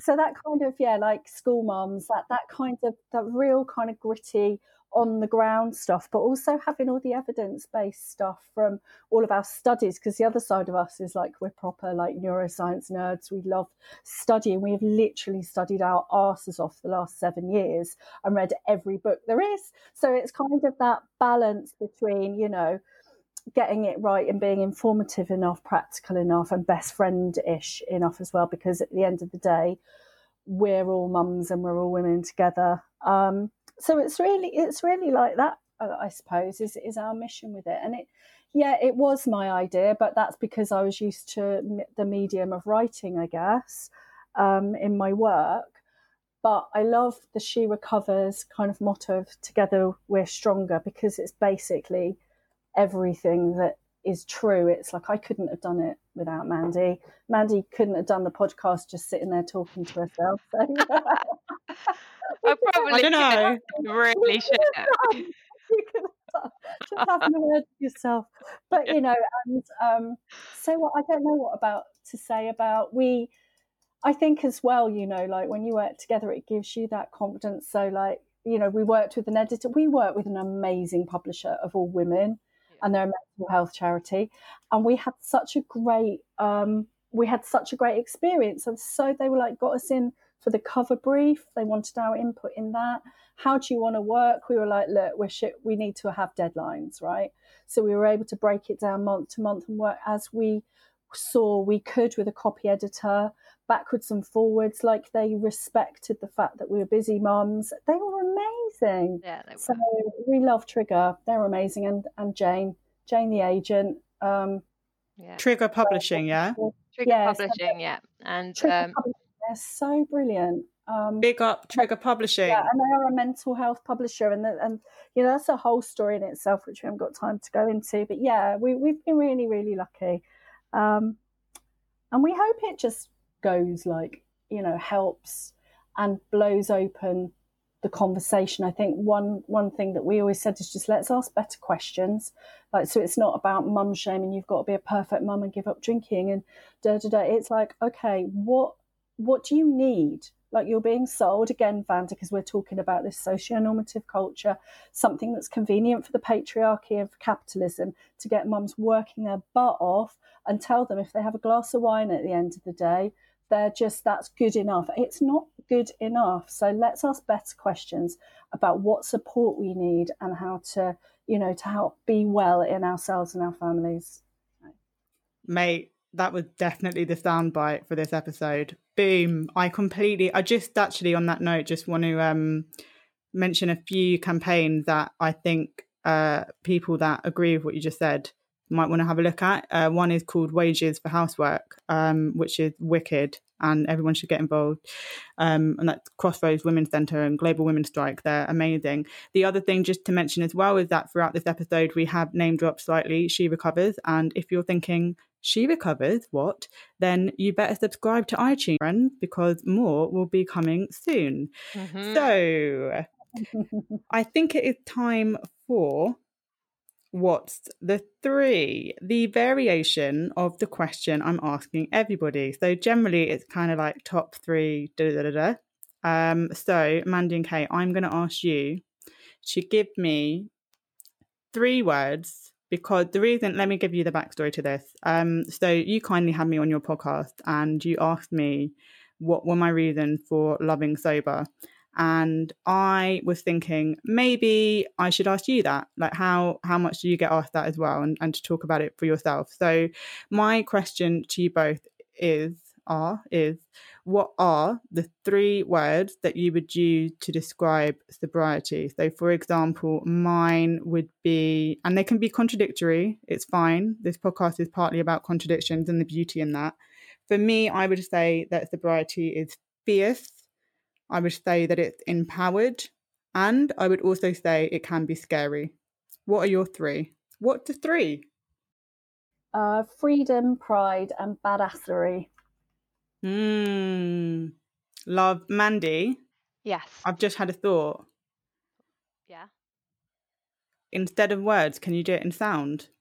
So that kind of yeah, like school mums, that that kind of that real kind of gritty on the ground stuff, but also having all the evidence based stuff from all of our studies. Because the other side of us is like we're proper like neuroscience nerds. We love studying. We have literally studied our asses off the last seven years and read every book there is. So it's kind of that balance between, you know, getting it right and being informative enough, practical enough, and best friend ish enough as well. Because at the end of the day, we're all mums and we're all women together. Um, so it's really it's really like that i suppose is is our mission with it and it yeah it was my idea but that's because i was used to the medium of writing i guess um, in my work but i love the she recovers kind of motto of together we're stronger because it's basically everything that is true. It's like I couldn't have done it without Mandy. Mandy couldn't have done the podcast just sitting there talking to herself. So. (laughs) (laughs) (laughs) I probably I don't know. really should. (laughs) you could have just having a word yourself. But you know, and um, so what I don't know what about to say about we. I think as well, you know, like when you work together, it gives you that confidence. So, like, you know, we worked with an editor. We worked with an amazing publisher of all women, and they're a mental health charity. And we had such a great, um, we had such a great experience. And so they were like, got us in for the cover brief. They wanted our input in that. How do you want to work? We were like, look, we're shit. We need to have deadlines, right? So we were able to break it down month to month and work as we saw we could with a copy editor backwards and forwards like they respected the fact that we were busy mums they were amazing Yeah, they so we love trigger they're amazing and and jane jane the agent um Yeah. Trigger Publishing, yeah. Trigger yeah, so Publishing, yeah. And Trigger um, Publishing, they're so brilliant um Big up Trigger Publishing. yeah, and they are a mental health publisher, and the, and you know that's a whole story in itself, which we haven't got time to go into. But yeah, we we've been really really lucky, um, and we hope it just goes like you know helps and blows open the conversation. I think one one thing that we always said is just let's ask better questions. Like so, it's not about mum shaming. You've got to be a perfect mum and give up drinking and da da da. It's like okay, what what do you need? Like you're being sold again, Vanda, because we're talking about this socio-normative culture, something that's convenient for the patriarchy of capitalism to get mums working their butt off and tell them if they have a glass of wine at the end of the day, they're just that's good enough. It's not good enough. So let's ask better questions about what support we need and how to, you know, to help be well in ourselves and our families. Mate, that was definitely the soundbite for this episode. Boom. I completely I just actually on that note just want to um mention a few campaigns that I think uh people that agree with what you just said might want to have a look at. Uh, one is called Wages for Housework, um, which is wicked and everyone should get involved. Um, and that's Crossroads Women's Centre and Global Women's Strike. They're amazing. The other thing, just to mention as well, is that throughout this episode, we have name dropped slightly She Recovers. And if you're thinking, She Recovers, what? Then you better subscribe to iTunes, friends, because more will be coming soon. mhm. So I think it is time for what's the three? The variation of the question I'm asking everybody. So generally it's kind of like top three, da da da da. Um, so Mandy and Kate, I'm going to ask you to give me three words because the reason let me give you the backstory to this. Um so you kindly had me on your podcast and you asked me what were my reasons for loving sober. And i was thinking maybe i should ask you that. Like how how much do you get asked that as well? And, and to talk about it for yourself. So my question to you both is are is what are the three words that you would use to describe sobriety? So, for example, mine would be, and they can be contradictory, it's fine. This podcast is partly about contradictions and the beauty in that. For me, I would say that sobriety is fierce, I would say that it's empowered, and I would also say it can be scary. What are your three? What the three? Uh, freedom, pride, and badassery. Hmm. Love Mandy. Yes. I've just had a thought. Yeah. Instead of words, can you do it in sound? (laughs)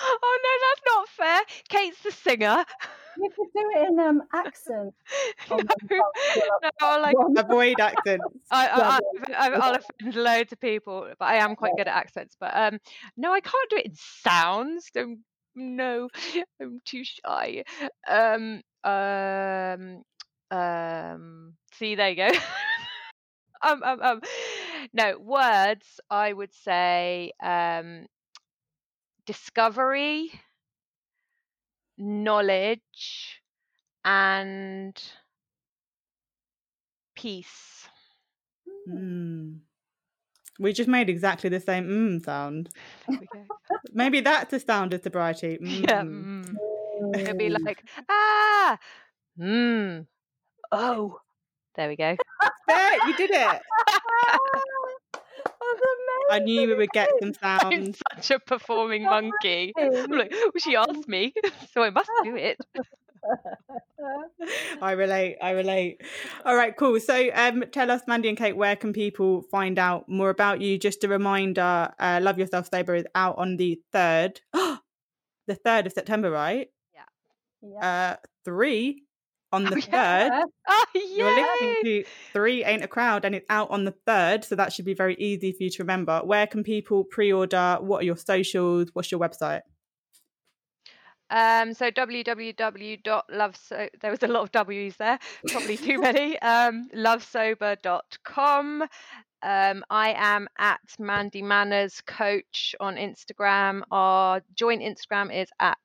Oh no, that's not fair. Kate's the singer. You could do it in um accent. (laughs) No, no, I'll, like (laughs) Avoid accents. I, I, Yeah, I, I, I'll offend loads of people, but I am quite good at accents. But um, no, I can't do it in sounds. Don't, no, I'm too shy. Um, um, um. See, there you go. (laughs) um, um, um. No words. I would say um, discovery, knowledge, and peace. Mm. We just made exactly the same mm sound. There we go. (laughs) Maybe that's the sound of sobriety. (laughs) Yeah. Mm. (laughs) It'll be like, ah, hmm, oh. There we go. (laughs) You did it. I knew we would get some (laughs) I'm sounds. such a performing monkey. I'm like, well, she asked me, so I must do it. I relate. I relate. All right, cool. So, um, tell us, Mandy and Kate, where can people find out more about you? Just a reminder: uh, "Love Yourself Sober" is out on the third, (gasps) the third of September, right? Yeah. Uh, three on the Oh, third. yeah. Oh, You're listening to Three Ain't a Crowd, and it's out on the third, so that should be very easy for you to remember. Where can people pre-order? What are your socials? What's your website? Um, so www.loveso there was a lot of W's there, probably too (laughs) many. Um, lovesober.com. Um, I am at Mandy Manners Coach on Instagram. Our joint Instagram is at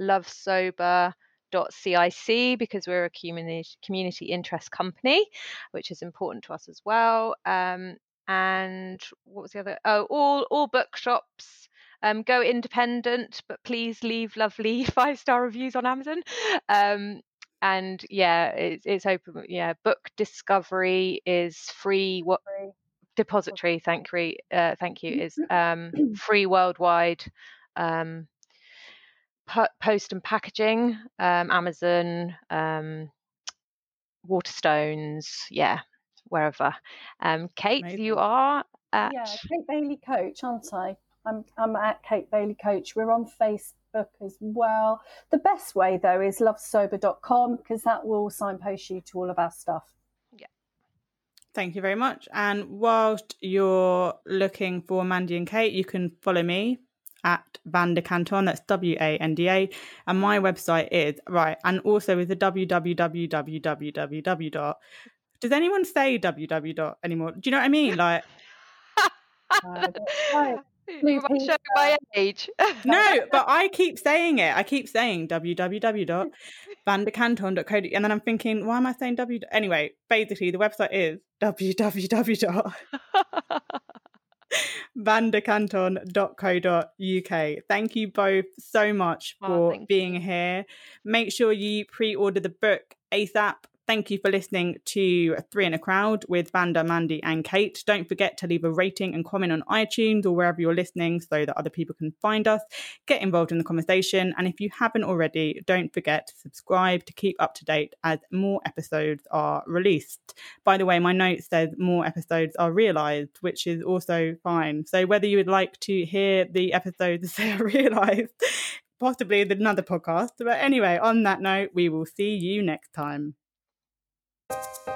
lovesober.cic because we're a community community interest company, which is important to us as well. Um, and what was the other? Oh, all all bookshops um, go independent, but please leave lovely (laughs) five star reviews on Amazon. Um, and yeah, it's, it's open. Yeah, book discovery is free. What depository? Thank you. Uh, thank you. Is um, (clears throat) free worldwide. Um, po- post and packaging. Um, Amazon. Um, Waterstones. Yeah, wherever. Um, Kate, Amazing. you are at. Yeah, Kate Bailey Coach, aren't I? I'm I'm at Kate Bailey Coach. We're on Facebook as well. The best way though is lovesober.com because that will signpost you to all of our stuff. Thank you very much. And whilst you're looking for Mandy and Kate, you can follow me at Wanda Canton. That's W A N D A. And my website is right. And also is the www. dot. Does anyone say www dot anymore? Do you know what I mean? (laughs) Like, Uh, right. Am my age? (laughs) no, but I keep saying it. I keep saying www.wandacanton.co. And then I'm thinking, why am I saying W? Anyway, basically, the website is (laughs) www. wandacanton.co.uk. Thank you both so much Oh, for thank being here. Make sure you pre order the book ASAP. Thank you for listening to Three Ain't a Crowd with Wanda, Mandy, and Kate. Don't forget to leave a rating and comment on iTunes or wherever you're listening so that other people can find us. Get involved in the conversation. And if you haven't already, don't forget to subscribe to keep up to date as more episodes are released. By the way, my note says more episodes are realised, which is also fine. So whether you would like to hear the episodes (laughs) that are realised, possibly another podcast. But anyway, on that note, we will see you next time you